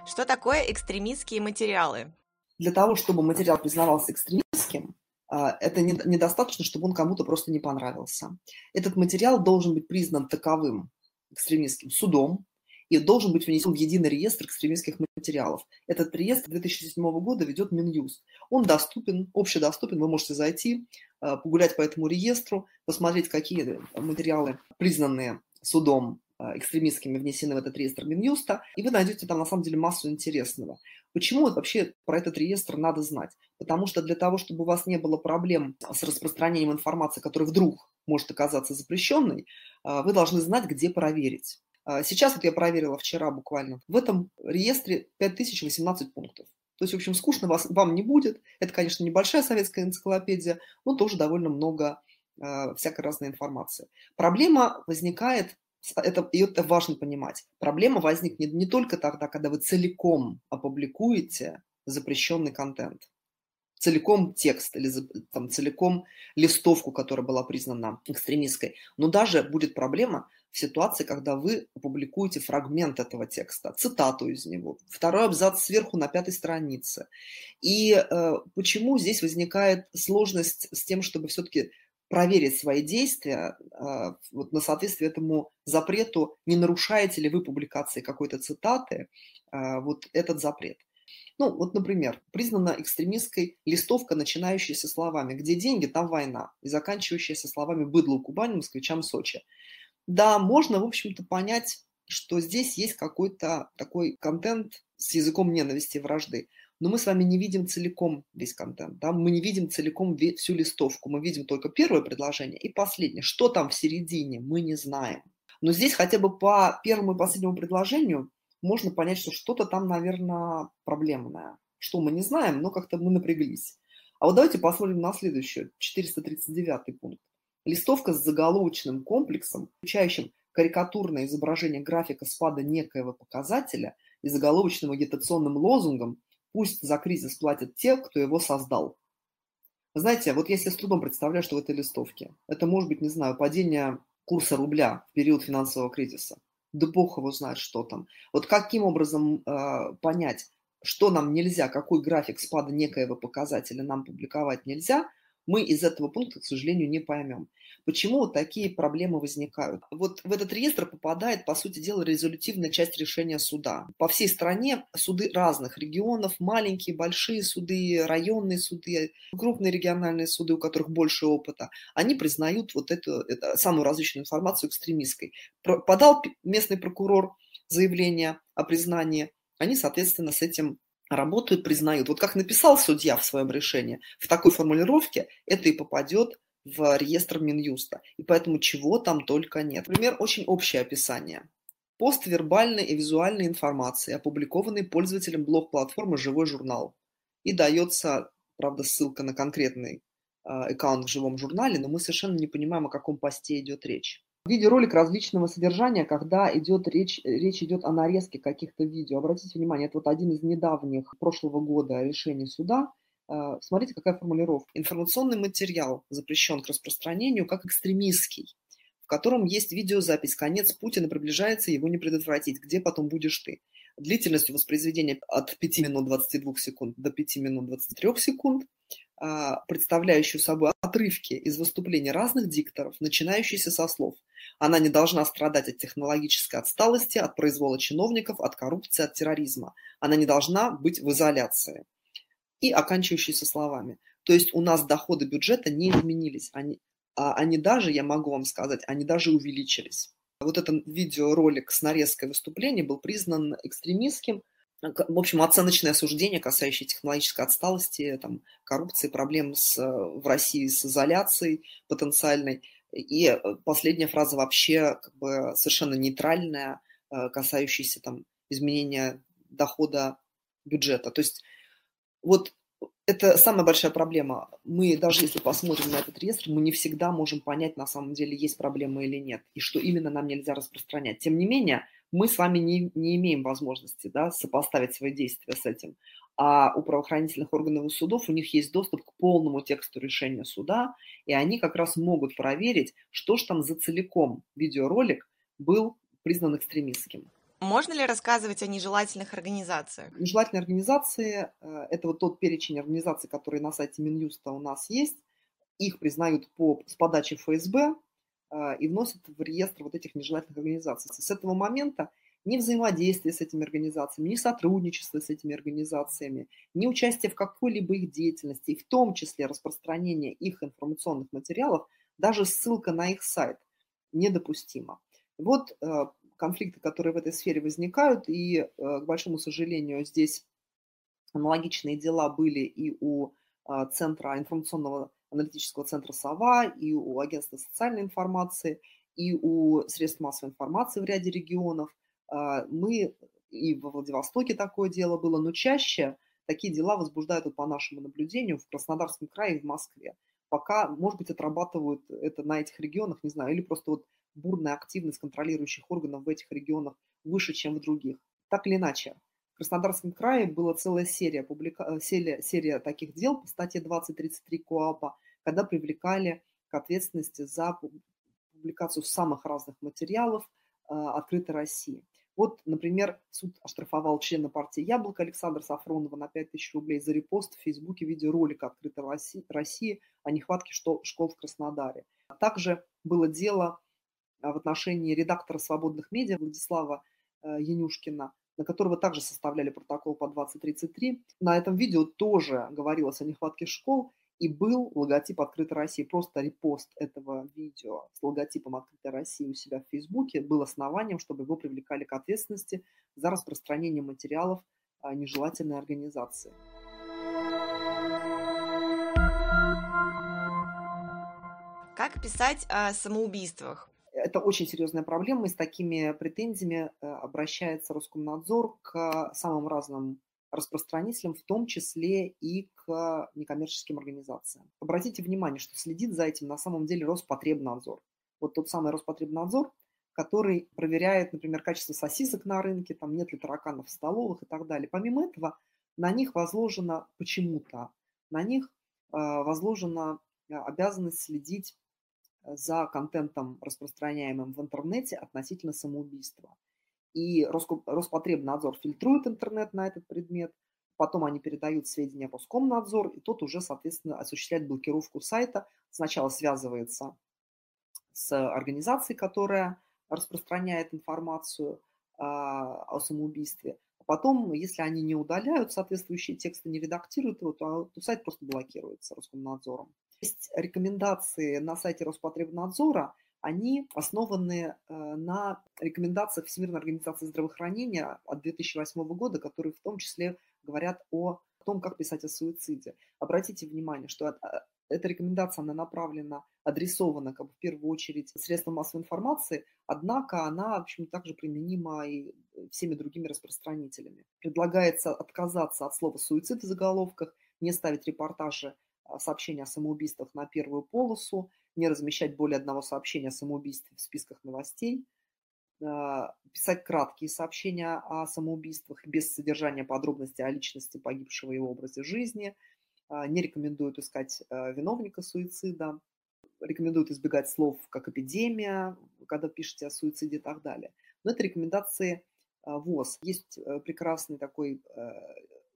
Что такое экстремистские материалы? для того, чтобы материал признавался экстремистским, а, это недостаточно, чтобы он кому-то просто не понравился. Этот материал должен быть признан таковым экстремистским судом, и должен быть внесен в единый реестр экстремистских материалов. Этот реестр 2007 года ведет Минюст. Он доступен, общедоступен, вы можете зайти, э, погулять по этому реестру, посмотреть, какие материалы, признанные судом э, экстремистскими, внесены в этот реестр Минюста, и вы найдете там на самом деле массу интересного. Почему вообще про этот реестр надо знать? Потому что для того, чтобы у вас не было проблем с распространением информации, которая вдруг может оказаться запрещенной, э, вы должны знать, где проверить. А, сейчас вот я проверила вчера буквально. В этом реестре 5018 пунктов. То есть, в общем, скучно вас, вам не будет. Это, конечно, небольшая советская энциклопедия, но тоже довольно много э, всякой разной информации. Проблема возникает, это, и это важно понимать, проблема возникнет не только тогда, когда вы целиком опубликуете запрещенный контент целиком текст или там, целиком листовку, которая была признана экстремистской. Но даже будет проблема в ситуации, когда вы опубликуете фрагмент этого текста, цитату из него, второй абзац сверху на пятой странице. И э, почему здесь возникает сложность с тем, чтобы все-таки проверить свои действия э, вот, на соответствие этому запрету, не нарушаете ли вы публикации какой-то цитаты э, вот этот запрет. Ну, вот, например, признана экстремистской листовка, начинающаяся словами «Где деньги, там война» и заканчивающаяся словами «Быдло Кубани, москвичам Сочи». Да, можно, в общем-то, понять, что здесь есть какой-то такой контент с языком ненависти и вражды. Но мы с вами не видим целиком весь контент, да? мы не видим целиком всю листовку, мы видим только первое предложение и последнее. Что там в середине, мы не знаем. Но здесь хотя бы по первому и последнему предложению можно понять, что что-то там, наверное, проблемное. Что мы не знаем, но как-то мы напряглись. А вот давайте посмотрим на следующую, 439 пункт. Листовка с заголовочным комплексом, включающим карикатурное изображение графика спада некоего показателя и заголовочным агитационным лозунгом «Пусть за кризис платят те, кто его создал». Знаете, вот если с трудом представляю, что в этой листовке, это может быть, не знаю, падение курса рубля в период финансового кризиса – да бог его знает, что там. Вот каким образом э, понять, что нам нельзя, какой график спада некоего показателя нам публиковать нельзя, мы из этого пункта, к сожалению, не поймем. Почему такие проблемы возникают? Вот в этот реестр попадает, по сути дела, резолютивная часть решения суда. По всей стране суды разных регионов, маленькие, большие суды, районные суды, крупные региональные суды, у которых больше опыта, они признают вот эту, эту самую различную информацию экстремистской. Подал местный прокурор заявление о признании, они, соответственно, с этим работают, признают. Вот как написал судья в своем решении, в такой формулировке это и попадет в реестр Минюста. И поэтому чего там только нет. Например, очень общее описание. Пост вербальной и визуальной информации, опубликованный пользователем блог-платформы «Живой журнал». И дается, правда, ссылка на конкретный а, аккаунт в живом журнале, но мы совершенно не понимаем, о каком посте идет речь. Видеоролик различного содержания, когда идет речь, речь идет о нарезке каких-то видео. Обратите внимание, это вот один из недавних прошлого года решений суда. Э, смотрите, какая формулировка. Информационный материал запрещен к распространению как экстремистский, в котором есть видеозапись. Конец Путина приближается, его не предотвратить. Где потом будешь ты? Длительностью воспроизведения от 5 минут 22 секунд до 5 минут 23 секунд – представляющую собой отрывки из выступлений разных дикторов, начинающиеся со слов «Она не должна страдать от технологической отсталости, от произвола чиновников, от коррупции, от терроризма. Она не должна быть в изоляции». И оканчивающиеся словами. То есть у нас доходы бюджета не изменились. Они, а они даже, я могу вам сказать, они даже увеличились. Вот этот видеоролик с нарезкой выступления был признан экстремистским, в общем, оценочное суждение, касающее технологической отсталости, там, коррупции, проблем с, в России с изоляцией потенциальной. И э, последняя фраза вообще как бы совершенно нейтральная, э, касающаяся там, изменения дохода бюджета. То есть вот это самая большая проблема. Мы, даже если посмотрим на этот реестр, мы не всегда можем понять, на самом деле, есть проблема или нет, и что именно нам нельзя распространять. Тем не менее, мы с вами не, не имеем возможности да, сопоставить свои действия с этим. А у правоохранительных органов и судов у них есть доступ к полному тексту решения суда, и они как раз могут проверить, что же там за целиком видеоролик был признан экстремистским. Можно ли рассказывать о нежелательных организациях? Нежелательные организации э, – это вот тот перечень организаций, которые на сайте Минюста у нас есть. Их признают по, с подачи ФСБ, и вносят в реестр вот этих нежелательных организаций. С этого момента ни взаимодействия с этими организациями, ни сотрудничества с этими организациями, ни участия в какой-либо их деятельности, и в том числе распространение их информационных материалов, даже ссылка на их сайт недопустима. Вот э, конфликты, которые в этой сфере возникают, и, э, к большому сожалению, здесь аналогичные дела были и у а, Центра информационного аналитического центра «Сова», и у Агентства социальной информации, и у средств массовой информации в ряде регионов. А, мы и во Владивостоке такое дело было, но чаще такие дела возбуждают, по нашему наблюдению, в Краснодарском крае и в Москве. Пока, может быть, отрабатывают это на этих регионах, не знаю, или просто вот бурная активность контролирующих органов в этих регионах выше, чем в других. Так или иначе, Краснодарском крае была целая серия, публика... Э, серия, серия таких дел по статье 2033 КОАПа, когда привлекали к ответственности за публикацию самых разных материалов э, открытой России. Вот, например, суд оштрафовал члена партии «Яблоко» Александра Сафронова на 5000 рублей за репост в Фейсбуке видеоролика «Открытой России» о нехватке школ в Краснодаре. Также было дело а, в отношении редактора «Свободных медиа» Владислава э, Янюшкина, на которого также составляли протокол по 2033. На этом видео тоже говорилось о нехватке школ, и был логотип «Открытой России». Просто репост этого видео с логотипом «Открытой России» у себя в Фейсбуке был основанием, чтобы его привлекали к ответственности за распространение материалов нежелательной организации. Как писать о самоубийствах? Это очень серьезная проблема, и с такими претензиями э, обращается Роскомнадзор к самым разным распространителям, в том числе и к некоммерческим организациям. Обратите внимание, что следит за этим на самом деле Роспотребнадзор. Вот тот самый Роспотребнадзор, который проверяет, например, качество сосисок на рынке, там нет ли тараканов в столовых и так далее. Помимо этого, на них возложено почему-то, на них э, возложена э, обязанность следить за контентом, распространяемым в интернете относительно самоубийства. И Роспотребнадзор фильтрует интернет на этот предмет, потом они передают сведения в Роскомнадзор, и тот уже, соответственно, осуществляет блокировку сайта. Сначала связывается с организацией, которая распространяет информацию а, о самоубийстве. А потом, если они не удаляют соответствующие тексты, не редактируют его, то, то сайт просто блокируется Роскомнадзором. Есть рекомендации на сайте Роспотребнадзора, они основаны э, на рекомендациях Всемирной организации здравоохранения от 2008 года, которые в том числе говорят о том, как писать о суициде. Обратите внимание, что э, эта рекомендация, она направлена, адресована как бы, в первую очередь средствам массовой информации, однако она, в общем, также применима и всеми другими распространителями. Предлагается отказаться от слова «суицид» в заголовках, не ставить репортажи сообщения о самоубийствах на первую полосу, не размещать более одного сообщения о самоубийстве в списках новостей, а, писать краткие сообщения о самоубийствах без содержания подробностей о личности погибшего и образе жизни, а, не рекомендуют искать виновника суицида, рекомендуют избегать слов как эпидемия, когда пишете о суициде и так далее. Но это рекомендации ВОЗ. Есть э, прекрасный такой э,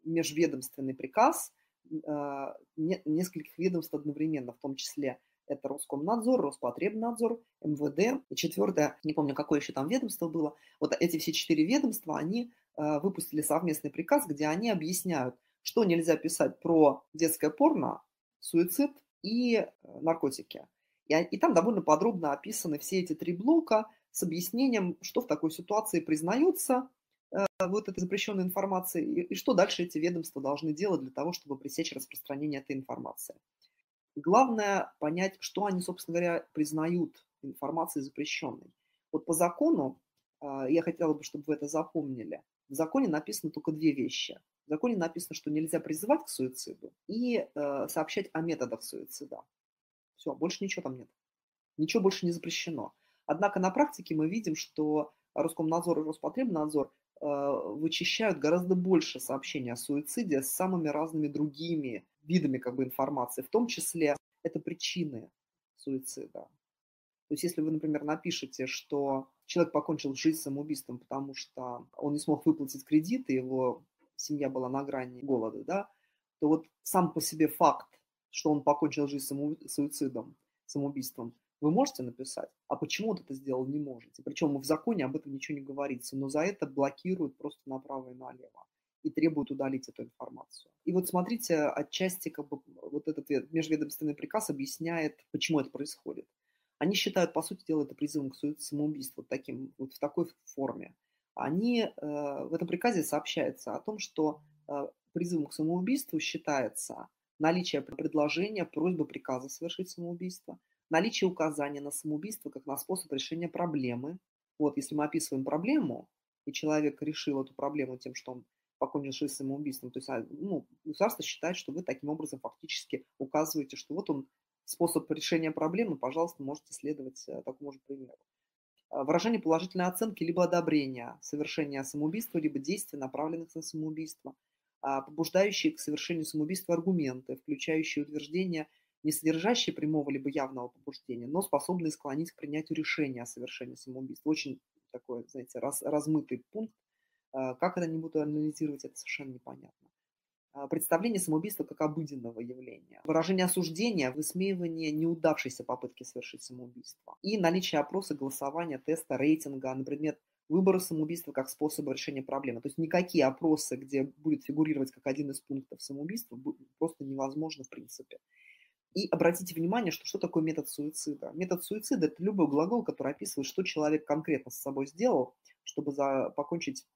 межведомственный приказ – а, нескольких ведомств одновременно, в том числе это Роскомнадзор, Роспотребнадзор, МВД. И четвертое, не помню, какое еще там ведомство было. Вот эти все четыре ведомства, они а, выпустили совместный приказ, где они объясняют, что нельзя писать про детское порно, суицид и э, наркотики. И, и там довольно подробно описаны все эти три блока с объяснением, что в такой ситуации признается, вот этой запрещенной информации, и, что дальше эти ведомства должны делать для того, чтобы пресечь распространение этой информации. Главное понять, что они, собственно говоря, признают информацией запрещенной. Вот по закону, а, я хотела бы, чтобы вы это запомнили, в законе написано только две вещи. В законе написано, что нельзя призывать к суициду и э, сообщать о методах суицида. Все, больше ничего там нет. Ничего больше не запрещено. Однако на практике мы видим, что Роскомнадзор и Роспотребнадзор вычищают гораздо больше сообщений о суициде с самыми разными другими видами как бы, информации, в том числе это причины суицида. То есть если вы, например, напишете, что человек покончил жизнь самоубийством, потому что он не смог выплатить кредит, и его семья была на грани голода, да, то вот сам по себе факт, что он покончил жизнь саму... суицидом, самоубийством, Вы можете написать, а почему вот это сделал, не можете. Причем в законе об этом ничего не говорится, но за это блокируют просто направо и налево и требуют удалить эту информацию. И вот смотрите, отчасти как бы вот этот межведомственный приказ объясняет, почему это происходит. Они считают, по сути дела, это призывом к самоубийству вот, таким, вот в такой форме. Они, э, в этом приказе сообщается о том, что э, призывом к самоубийству считается наличие предложения, просьбы, приказа совершить самоубийство, наличие указания на самоубийство как на способ решения проблемы. Вот, если мы описываем проблему, и человек решил эту проблему тем, что он покончил жизнь самоубийством. То есть а, ну, государство считает, что вы таким образом фактически указываете, что вот он способ решения проблемы, пожалуйста, можете следовать э, такому же примеру. А, выражение положительной оценки либо одобрения совершения самоубийства, либо действий, направленных на самоубийство, а, побуждающие к совершению самоубийства аргументы, включающие утверждения, не содержащие прямого либо явного побуждения, но способные склонить к принятию решения о совершении самоубийства. Очень такой, знаете, раз, размытый пункт, а, как это они будут анализировать, это совершенно непонятно. А, представление самоубийства как обыденного явления. Выражение осуждения, высмеивание неудавшейся попытки совершить самоубийство. И наличие опроса, голосования, теста, рейтинга на предмет выбора самоубийства как способа решения проблемы. То есть никакие опросы, где будет фигурировать как один из пунктов самоубийства, просто невозможно в принципе. И обратите внимание, что что такое метод суицида. Метод суицида – это любой глагол, который описывает, что человек конкретно с собой сделал, чтобы за, покончить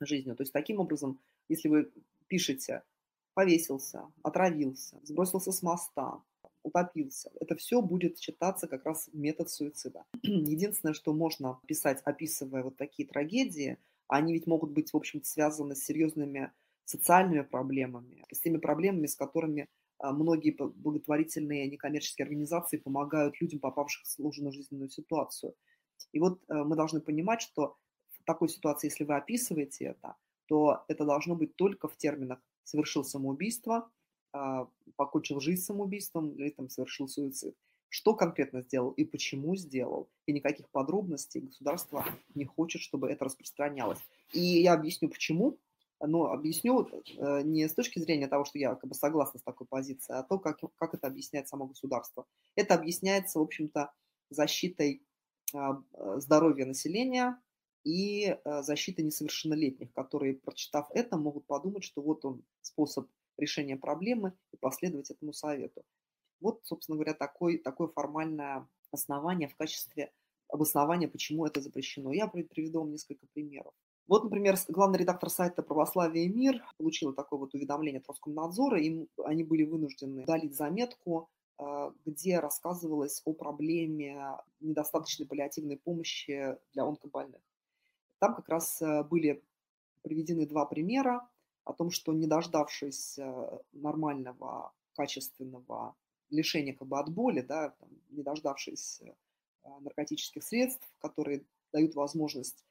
жизнью. То есть таким образом, если вы пишете повесился, отравился, сбросился с моста, утопился. Это все будет считаться как раз метод суицида. [CLEARS THROAT] Единственное, что можно писать, описывая вот такие трагедии, они ведь могут быть, в общем-то, связаны с серьезными социальными проблемами, с теми проблемами, с которыми многие благотворительные некоммерческие организации помогают людям, попавшим в сложную жизненную ситуацию. И вот э, мы должны понимать, что в такой ситуации, если вы описываете это, то это должно быть только в терминах «совершил самоубийство», а, «покончил жизнь самоубийством» или там «совершил суицид». Что конкретно сделал и почему сделал, и никаких подробностей государство не хочет, чтобы это распространялось. И я объясню, почему. Но объясню э, не с точки зрения того, что я как бы согласна с такой позицией, а то, как, как это объясняет само государство. Это объясняется, в общем-то, защитой а, э, здоровья населения, и э, защита несовершеннолетних, которые, прочитав это, могут подумать, что вот он способ решения проблемы и последовать этому совету. Вот, собственно говоря, такой, такое формальное основание в качестве обоснования, почему это запрещено. Я приведу вам несколько примеров. Вот, например, главный редактор сайта «Православие и мир» получил такое вот уведомление от Роскомнадзора, и они были вынуждены удалить заметку, э, где рассказывалось о проблеме недостаточной паллиативной помощи для онкобольных. Там как раз э, были приведены два примера о том, что не дождавшись э, нормального, качественного лишения как бы от боли, да, там, не дождавшись э, наркотических средств, которые дают возможность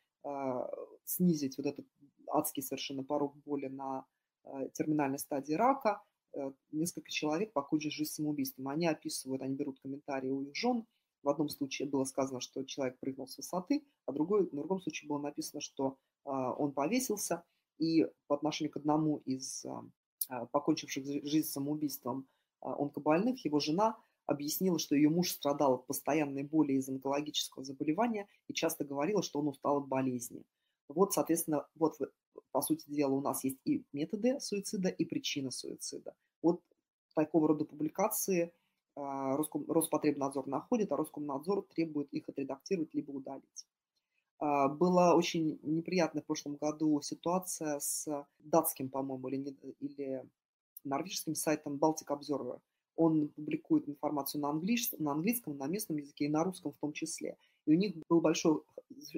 снизить вот этот адский совершенно порог боли на э, терминальной стадии рака, э, несколько человек покончили жизнь самоубийством. Они описывают, они берут комментарии у их жен, в одном случае было сказано, что человек прыгнул с высоты, а другой, в другом случае было написано, что а, он повесился. И по отношению к одному из а, а, покончивших жизнь самоубийством онкобольных, его жена объяснила, что ее муж страдал от постоянной боли из онкологического заболевания и часто говорила, что он устал от болезни. Вот, соответственно, вот по сути дела у нас есть и методы суицида, и причина суицида. Вот такого рода публикации а, Роспотребнадзор находит, а Роскомнадзор требует их отредактировать либо удалить. А, была очень неприятная в прошлом году ситуация с датским, по-моему, или, или норвежским сайтом Baltic Observer. Он публикует информацию на, английском, на английском, на местном языке и на русском в том числе. И у них был большой,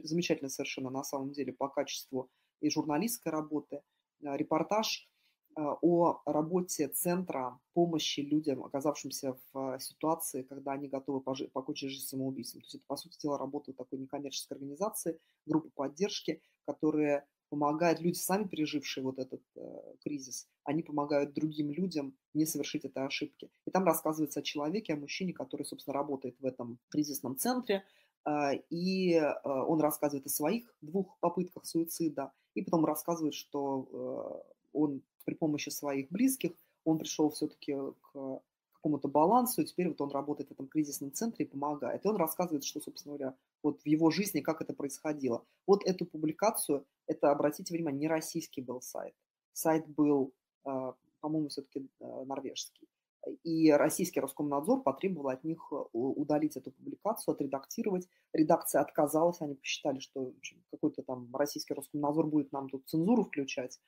замечательный совершенно на самом деле по качеству и журналистской работы а, репортаж а, о работе центра помощи людям, оказавшимся в ситуации, когда они готовы покончить жизнь самоубийством. То есть это, по сути дела, работа такой некоммерческой организации, группы поддержки, которые помогают, люди, сами пережившие вот этот э, кризис, они помогают другим людям не совершить этой ошибки. И там рассказывается о человеке, о мужчине, который, собственно, работает в этом кризисном центре, э, и э, он рассказывает о своих двух попытках суицида, и потом рассказывает, что э, он при помощи своих близких, он пришел все-таки к, к какому-то балансу, и теперь вот он работает в этом кризисном центре и помогает. И он рассказывает, что, собственно говоря, вот в его жизни, как это происходило. Вот эту публикацию, это, обратите внимание, не российский был сайт. Сайт был, а, по-моему, все-таки а, норвежский. И российский Роскомнадзор потребовал от них э, удалить эту публикацию, отредактировать. Редакция отказалась, они посчитали, что какой-то там российский Роскомнадзор будет нам тут цензуру включать.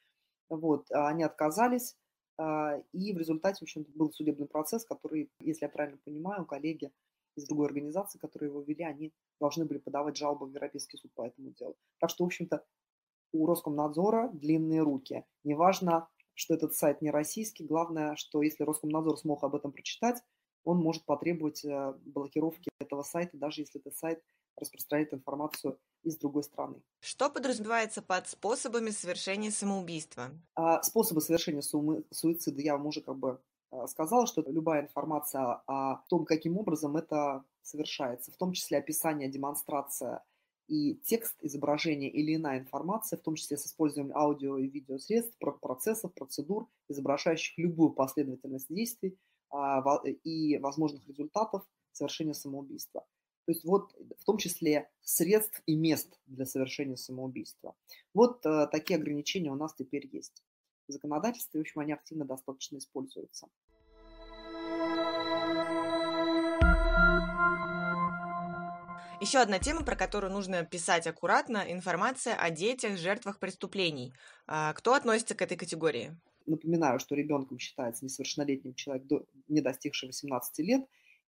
Вот, а они отказались, а, и в результате, в общем был судебный процесс, который, если я правильно понимаю, коллеги из другой организации, которые его вели, они должны были подавать жалобу в Европейский суд по этому делу. Так что, в общем-то, у Роскомнадзора длинные руки. Неважно, что этот сайт не российский, главное, что если Роскомнадзор смог об этом прочитать, он может потребовать э, блокировки этого сайта, даже если этот сайт распространяет информацию из другой страны. Что подразумевается под способами совершения самоубийства? А, способы совершения суицида я вам уже как бы а, сказала, что любая информация о том, каким образом это совершается, в том числе описание, демонстрация и текст, изображение или иная информация, в том числе с использованием аудио и видеосредств, процессов, процедур, изображающих любую последовательность действий а, и возможных результатов совершения самоубийства. То есть вот в том числе средств и мест для совершения самоубийства. Вот э, такие ограничения у нас теперь есть. В законодательстве, в общем, они активно достаточно используются. Еще одна тема, про которую нужно писать аккуратно, информация о детях, жертвах преступлений. А кто относится к этой категории? Напоминаю, что ребенком считается несовершеннолетним человек, не достигший 18 лет.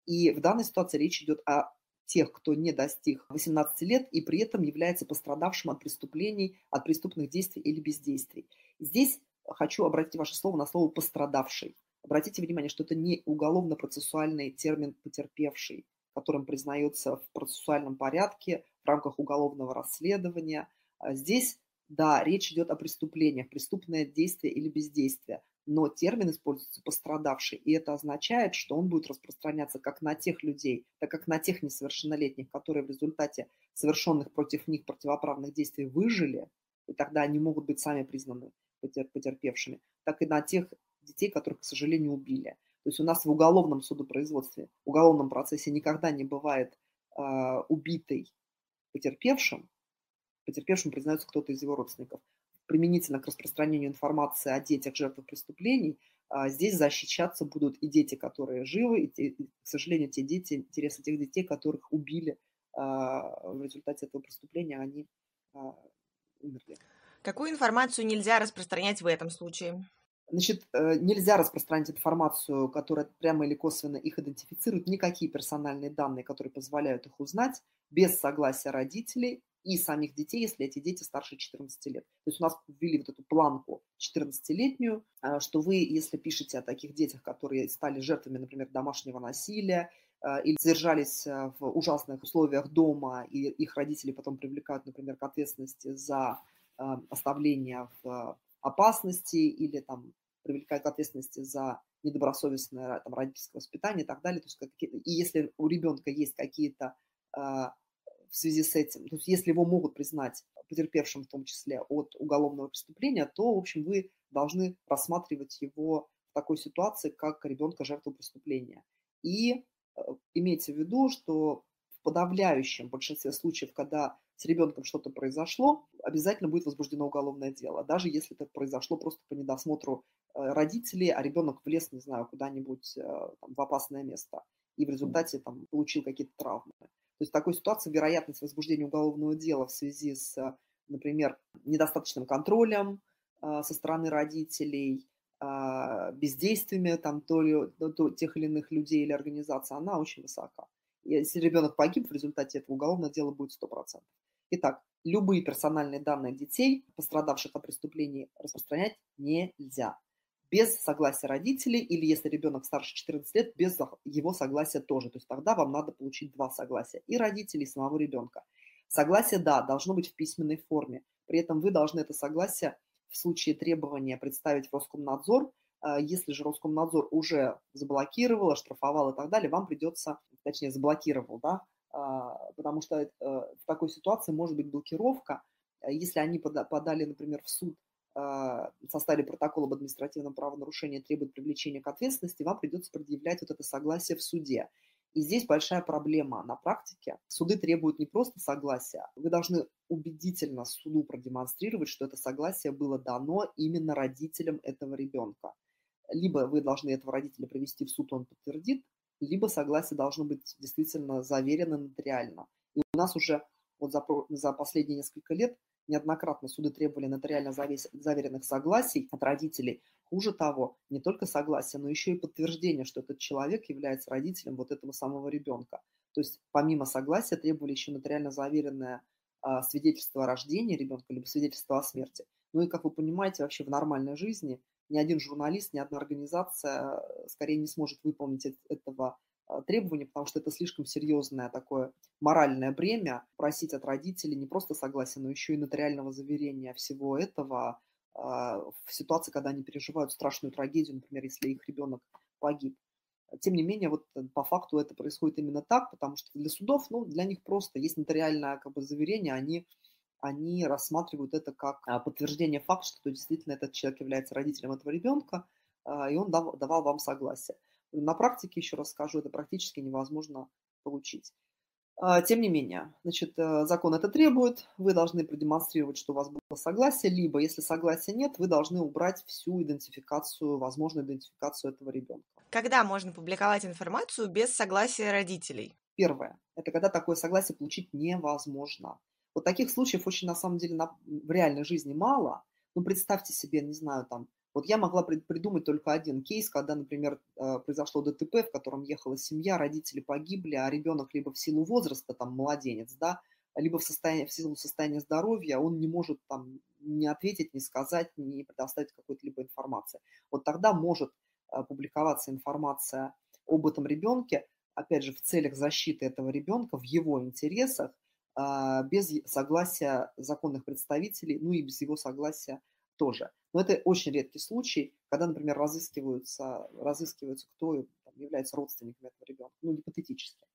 И в данной ситуации речь идет о тех, кто не достиг 18 лет и при этом является пострадавшим от преступлений, от преступных действий или бездействий. Здесь хочу обратить ваше слово на слово «пострадавший». Обратите внимание, что это не уголовно-процессуальный термин «потерпевший», которым признается в процессуальном порядке в рамках уголовного расследования. А здесь, да, речь идет о преступлениях, преступное действие или бездействие но термин используется пострадавший, и это означает, что он будет распространяться как на тех людей, так как на тех несовершеннолетних, которые в результате совершенных против них противоправных действий выжили, и тогда они могут быть сами признаны потерпевшими, так и на тех детей, которых, к сожалению, убили. То есть у нас в уголовном судопроизводстве, в уголовном процессе никогда не бывает э, убитый потерпевшим, потерпевшим признается кто-то из его родственников применительно к распространению информации о детях, жертвах преступлений, а, здесь защищаться будут и дети, которые живы, и, те, к сожалению, те дети, интересы тех детей, которых убили а, в результате этого преступления, они а, умерли. Какую информацию нельзя распространять в этом случае? Значит, э, нельзя распространять информацию, которая прямо или косвенно их идентифицирует, никакие персональные данные, которые позволяют их узнать, без согласия родителей и самих детей, если эти дети старше 14 лет. То есть у нас ввели вот эту планку 14-летнюю, а, что вы, если пишете о таких детях, которые стали жертвами, например, домашнего насилия, а, или содержались в ужасных условиях дома, и их родители потом привлекают, например, к ответственности за оставление в опасности или там привлекают к ответственности за недобросовестное там, родительское воспитание и так далее. То есть, и если у ребенка есть какие-то в связи с этим. То есть если его могут признать потерпевшим в том числе от уголовного преступления, то, в общем, вы должны рассматривать его в такой ситуации, как ребенка жертву преступления. И э, имейте в виду, что в подавляющем большинстве случаев, когда с ребенком что-то произошло, обязательно будет возбуждено уголовное дело, даже если это произошло просто по недосмотру э, родителей, а ребенок влез, не знаю, куда-нибудь э, там, в опасное место и в результате там, получил какие-то травмы. То есть в такой ситуации вероятность возбуждения уголовного дела в связи с, например, недостаточным контролем со стороны родителей, бездействиями там, то ли, то, тех или иных людей или организаций, она очень высока. Если ребенок погиб, в результате этого уголовного дела будет 100%. Итак, любые персональные данные детей, пострадавших от преступлений, распространять нельзя без согласия родителей, или если ребенок старше 14 лет, без его согласия тоже. То есть тогда вам надо получить два согласия, и родителей, и самого ребенка. Согласие, да, должно быть в письменной форме. При этом вы должны это согласие в случае требования представить в Роскомнадзор. А если же Роскомнадзор уже заблокировал, оштрафовал и так далее, вам придется, точнее, заблокировал, да, а, потому что э, в такой ситуации может быть блокировка. Если они подали, например, в суд э, составили протокол об административном правонарушении, требует привлечения к ответственности, вам придется предъявлять вот это согласие в суде. И здесь большая проблема на практике. Суды требуют не просто согласия, вы должны убедительно суду продемонстрировать, что это согласие было дано именно родителям этого ребенка. Либо вы должны этого родителя привести в суд, он подтвердит, либо согласие должно быть действительно заверено нотариально. И у нас уже вот за, за последние несколько лет неоднократно суды требовали нотариально заверенных согласий от родителей. Хуже того, не только согласие, но еще и подтверждение, что этот человек является родителем вот этого самого ребенка. То есть помимо согласия требовали еще нотариально заверенное а, свидетельство о рождении ребенка, либо свидетельство о смерти. Ну и, как вы понимаете, вообще в нормальной жизни ни один журналист, ни одна организация э, скорее не сможет выполнить этого а, требования, потому что это слишком серьезное такое моральное бремя просить от родителей не просто согласия, но еще и нотариального заверения всего этого а, в ситуации, когда они переживают страшную трагедию, например, если их ребенок погиб. Тем не менее, вот э, по факту это происходит именно так, потому что для судов, ну, для них просто есть нотариальное как бы, заверение, они, они рассматривают это как а, подтверждение факта, что действительно этот человек является родителем этого ребенка, и он давал вам согласие. На практике, еще раз скажу, это практически невозможно получить. А, тем не менее, значит, э, закон это требует, вы должны продемонстрировать, что у вас было согласие, либо, если согласия нет, вы должны убрать всю идентификацию, возможную идентификацию этого ребенка. Когда можно публиковать информацию без согласия родителей? Первое. Это когда такое согласие получить невозможно. Вот таких случаев очень, на самом деле, на, в реальной жизни мало. Ну, представьте себе, не знаю, там, вот я могла придумать только один кейс, когда, например, э, произошло ДТП, в котором ехала семья, родители погибли, а ребенок либо в силу возраста, там, младенец, да, либо в, состоянии, в силу состояния здоровья, он не может там не ответить, не сказать, не предоставить какой-то либо информации. Вот тогда может э, публиковаться информация об этом ребенке, опять же, в целях защиты этого ребенка, в его интересах, а, без согласия законных представителей, ну и без его согласия тоже. Но это очень редкий случай, когда, например, разыскиваются, разыскиваются кто там, является родственником этого ребенка, ну, гипотетически.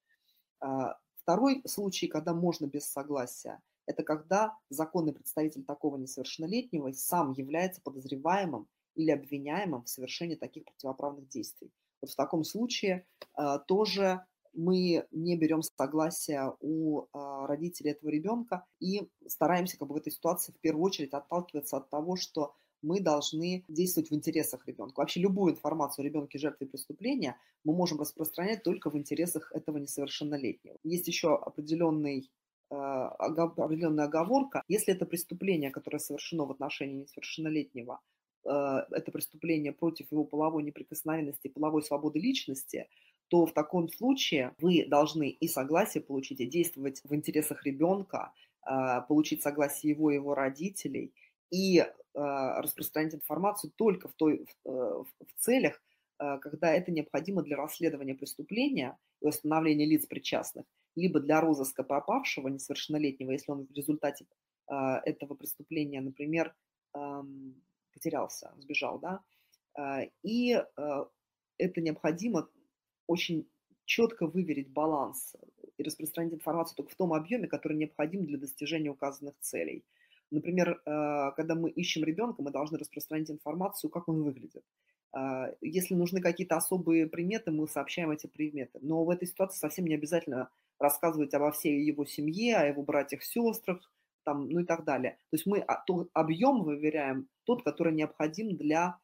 А, второй случай, когда можно без согласия, это когда законный представитель такого несовершеннолетнего сам является подозреваемым или обвиняемым в совершении таких противоправных действий. Вот в таком случае э, тоже мы не берем согласия у а, родителей этого ребенка и стараемся как бы в этой ситуации в первую очередь отталкиваться от того, что мы должны действовать в интересах ребенка. Вообще любую информацию о ребенке жертве преступления мы можем распространять только в интересах этого несовершеннолетнего. Есть еще определенный а, определенная оговорка. Если это преступление, которое совершено в отношении несовершеннолетнего, а, это преступление против его половой неприкосновенности, половой свободы личности, то в таком случае вы должны и согласие получить, и действовать в интересах ребенка, а, получить согласие его и его родителей, и а, распространять информацию только в, той, в, э, в целях, а, когда это необходимо для расследования преступления и установления лиц причастных, либо для розыска пропавшего несовершеннолетнего, если он в результате этого преступления, например, потерялся, сбежал, да, и это необходимо очень четко выверить баланс и распространить информацию только в том объеме, который необходим для достижения указанных целей. Например, э, когда мы ищем ребенка, мы должны распространить информацию, как он выглядит. Э, если нужны какие-то особые приметы, мы сообщаем эти приметы. Но в этой ситуации совсем не обязательно рассказывать обо всей его семье, о его братьях, сестрах, там, ну и так далее. То есть мы тот объем выверяем, тот, который необходим для а,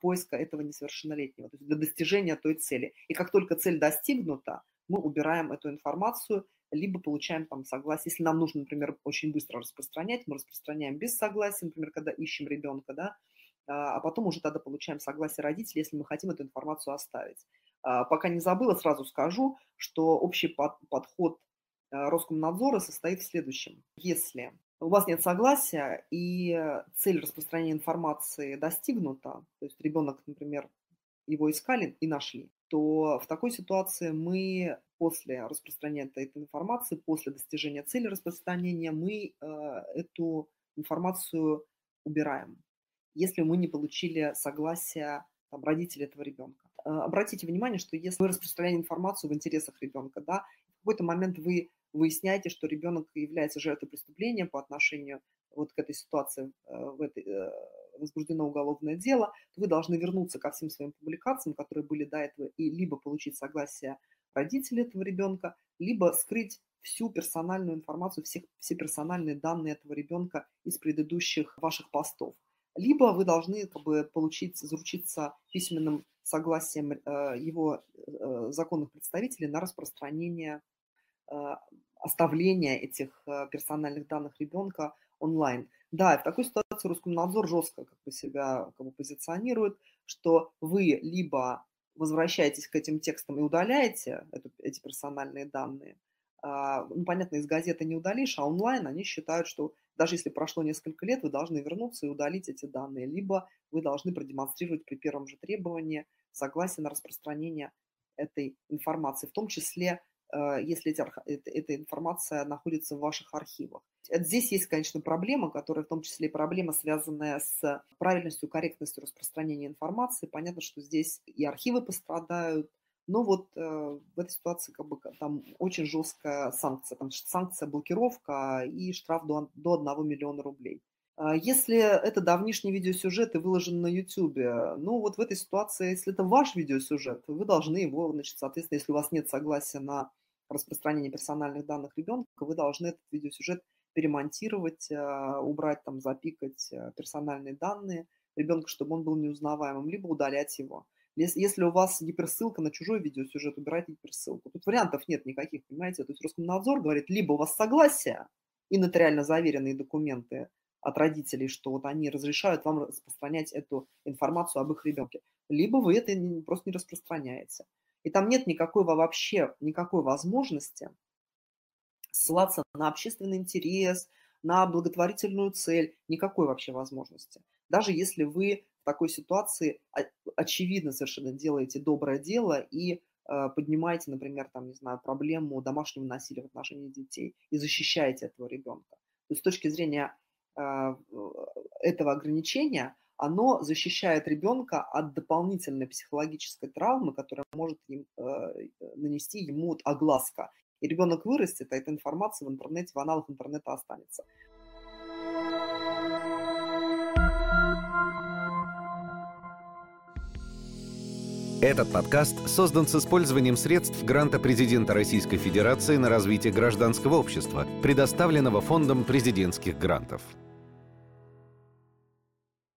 поиска этого несовершеннолетнего, то есть для достижения той цели. И как только цель достигнута, мы убираем эту информацию, либо получаем там согласие. Если нам нужно, например, очень быстро распространять, мы распространяем без согласия, например, когда ищем ребенка, да, а, а потом уже тогда получаем согласие родителей, если мы хотим эту информацию оставить. А, пока не забыла, сразу скажу, что общий подход Роскомнадзора состоит в следующем. Если у вас нет согласия, и цель распространения информации достигнута, то есть ребенок, например, его искали и нашли, то в такой ситуации мы после распространения этой информации, после достижения цели распространения, мы э, эту информацию убираем, если мы не получили согласия там, родителей этого ребенка. Э, обратите внимание, что если вы распространяете информацию в интересах ребенка, да, в какой-то момент вы выясняете, что ребенок является жертвой преступления по отношению вот к этой ситуации, э, в этой, э, возбуждено уголовное дело, то вы должны вернуться ко всем своим публикациям, которые были до этого, и либо получить согласие родителей этого ребенка, либо скрыть всю персональную информацию, все, все персональные данные этого ребенка из предыдущих ваших постов. Либо вы должны как бы, получить, заручиться письменным согласием э, его э, законных представителей на распространение, э, оставление этих э, персональных данных ребенка онлайн. Да, в такой ситуации Роскомнадзор жестко как бы себя как бы, позиционирует, что вы либо возвращаетесь к этим текстам и удаляете эту, эти персональные данные, а, ну, понятно, из газеты не удалишь, а онлайн они считают, что даже если прошло несколько лет, вы должны вернуться и удалить эти данные, либо вы должны продемонстрировать при первом же требовании согласие на распространение этой информации, в том числе, если эти, эта, информация находится в ваших архивах. Здесь есть, конечно, проблема, которая в том числе и проблема, связанная с правильностью, корректностью распространения информации. Понятно, что здесь и архивы пострадают, но вот э, в этой ситуации как бы там очень жесткая санкция, там санкция блокировка и штраф до, до 1 миллиона рублей. А если это давнишний видеосюжет и выложен на YouTube, ну вот в этой ситуации, если это ваш видеосюжет, вы должны его, значит, соответственно, если у вас нет согласия на распространение персональных данных ребенка, вы должны этот видеосюжет перемонтировать, а, убрать там, запикать э, персональные данные ребенка, чтобы он был неузнаваемым, либо удалять его. Если у вас гиперссылка на чужой видеосюжет, убирайте гиперссылку. Тут вариантов нет никаких, понимаете? То есть Роскомнадзор говорит, либо у вас согласие и нотариально заверенные документы от родителей, что вот они разрешают вам распространять эту информацию об их ребенке, либо вы это просто не распространяете. И там нет никакой вообще, никакой возможности ссылаться на общественный интерес, на благотворительную цель, никакой вообще возможности. Даже если вы в такой ситуации очевидно совершенно делаете доброе дело и э, поднимаете, например, там, не знаю, проблему домашнего насилия в отношении детей и защищаете этого ребенка. То есть с точки зрения э, этого ограничения, оно защищает ребенка от дополнительной психологической травмы, которая может им, э, нанести ему огласка. И ребенок вырастет, а эта информация в интернете, в аналах интернета останется. Этот подкаст создан с использованием средств гранта президента Российской Федерации на развитие гражданского общества, предоставленного Фондом президентских грантов.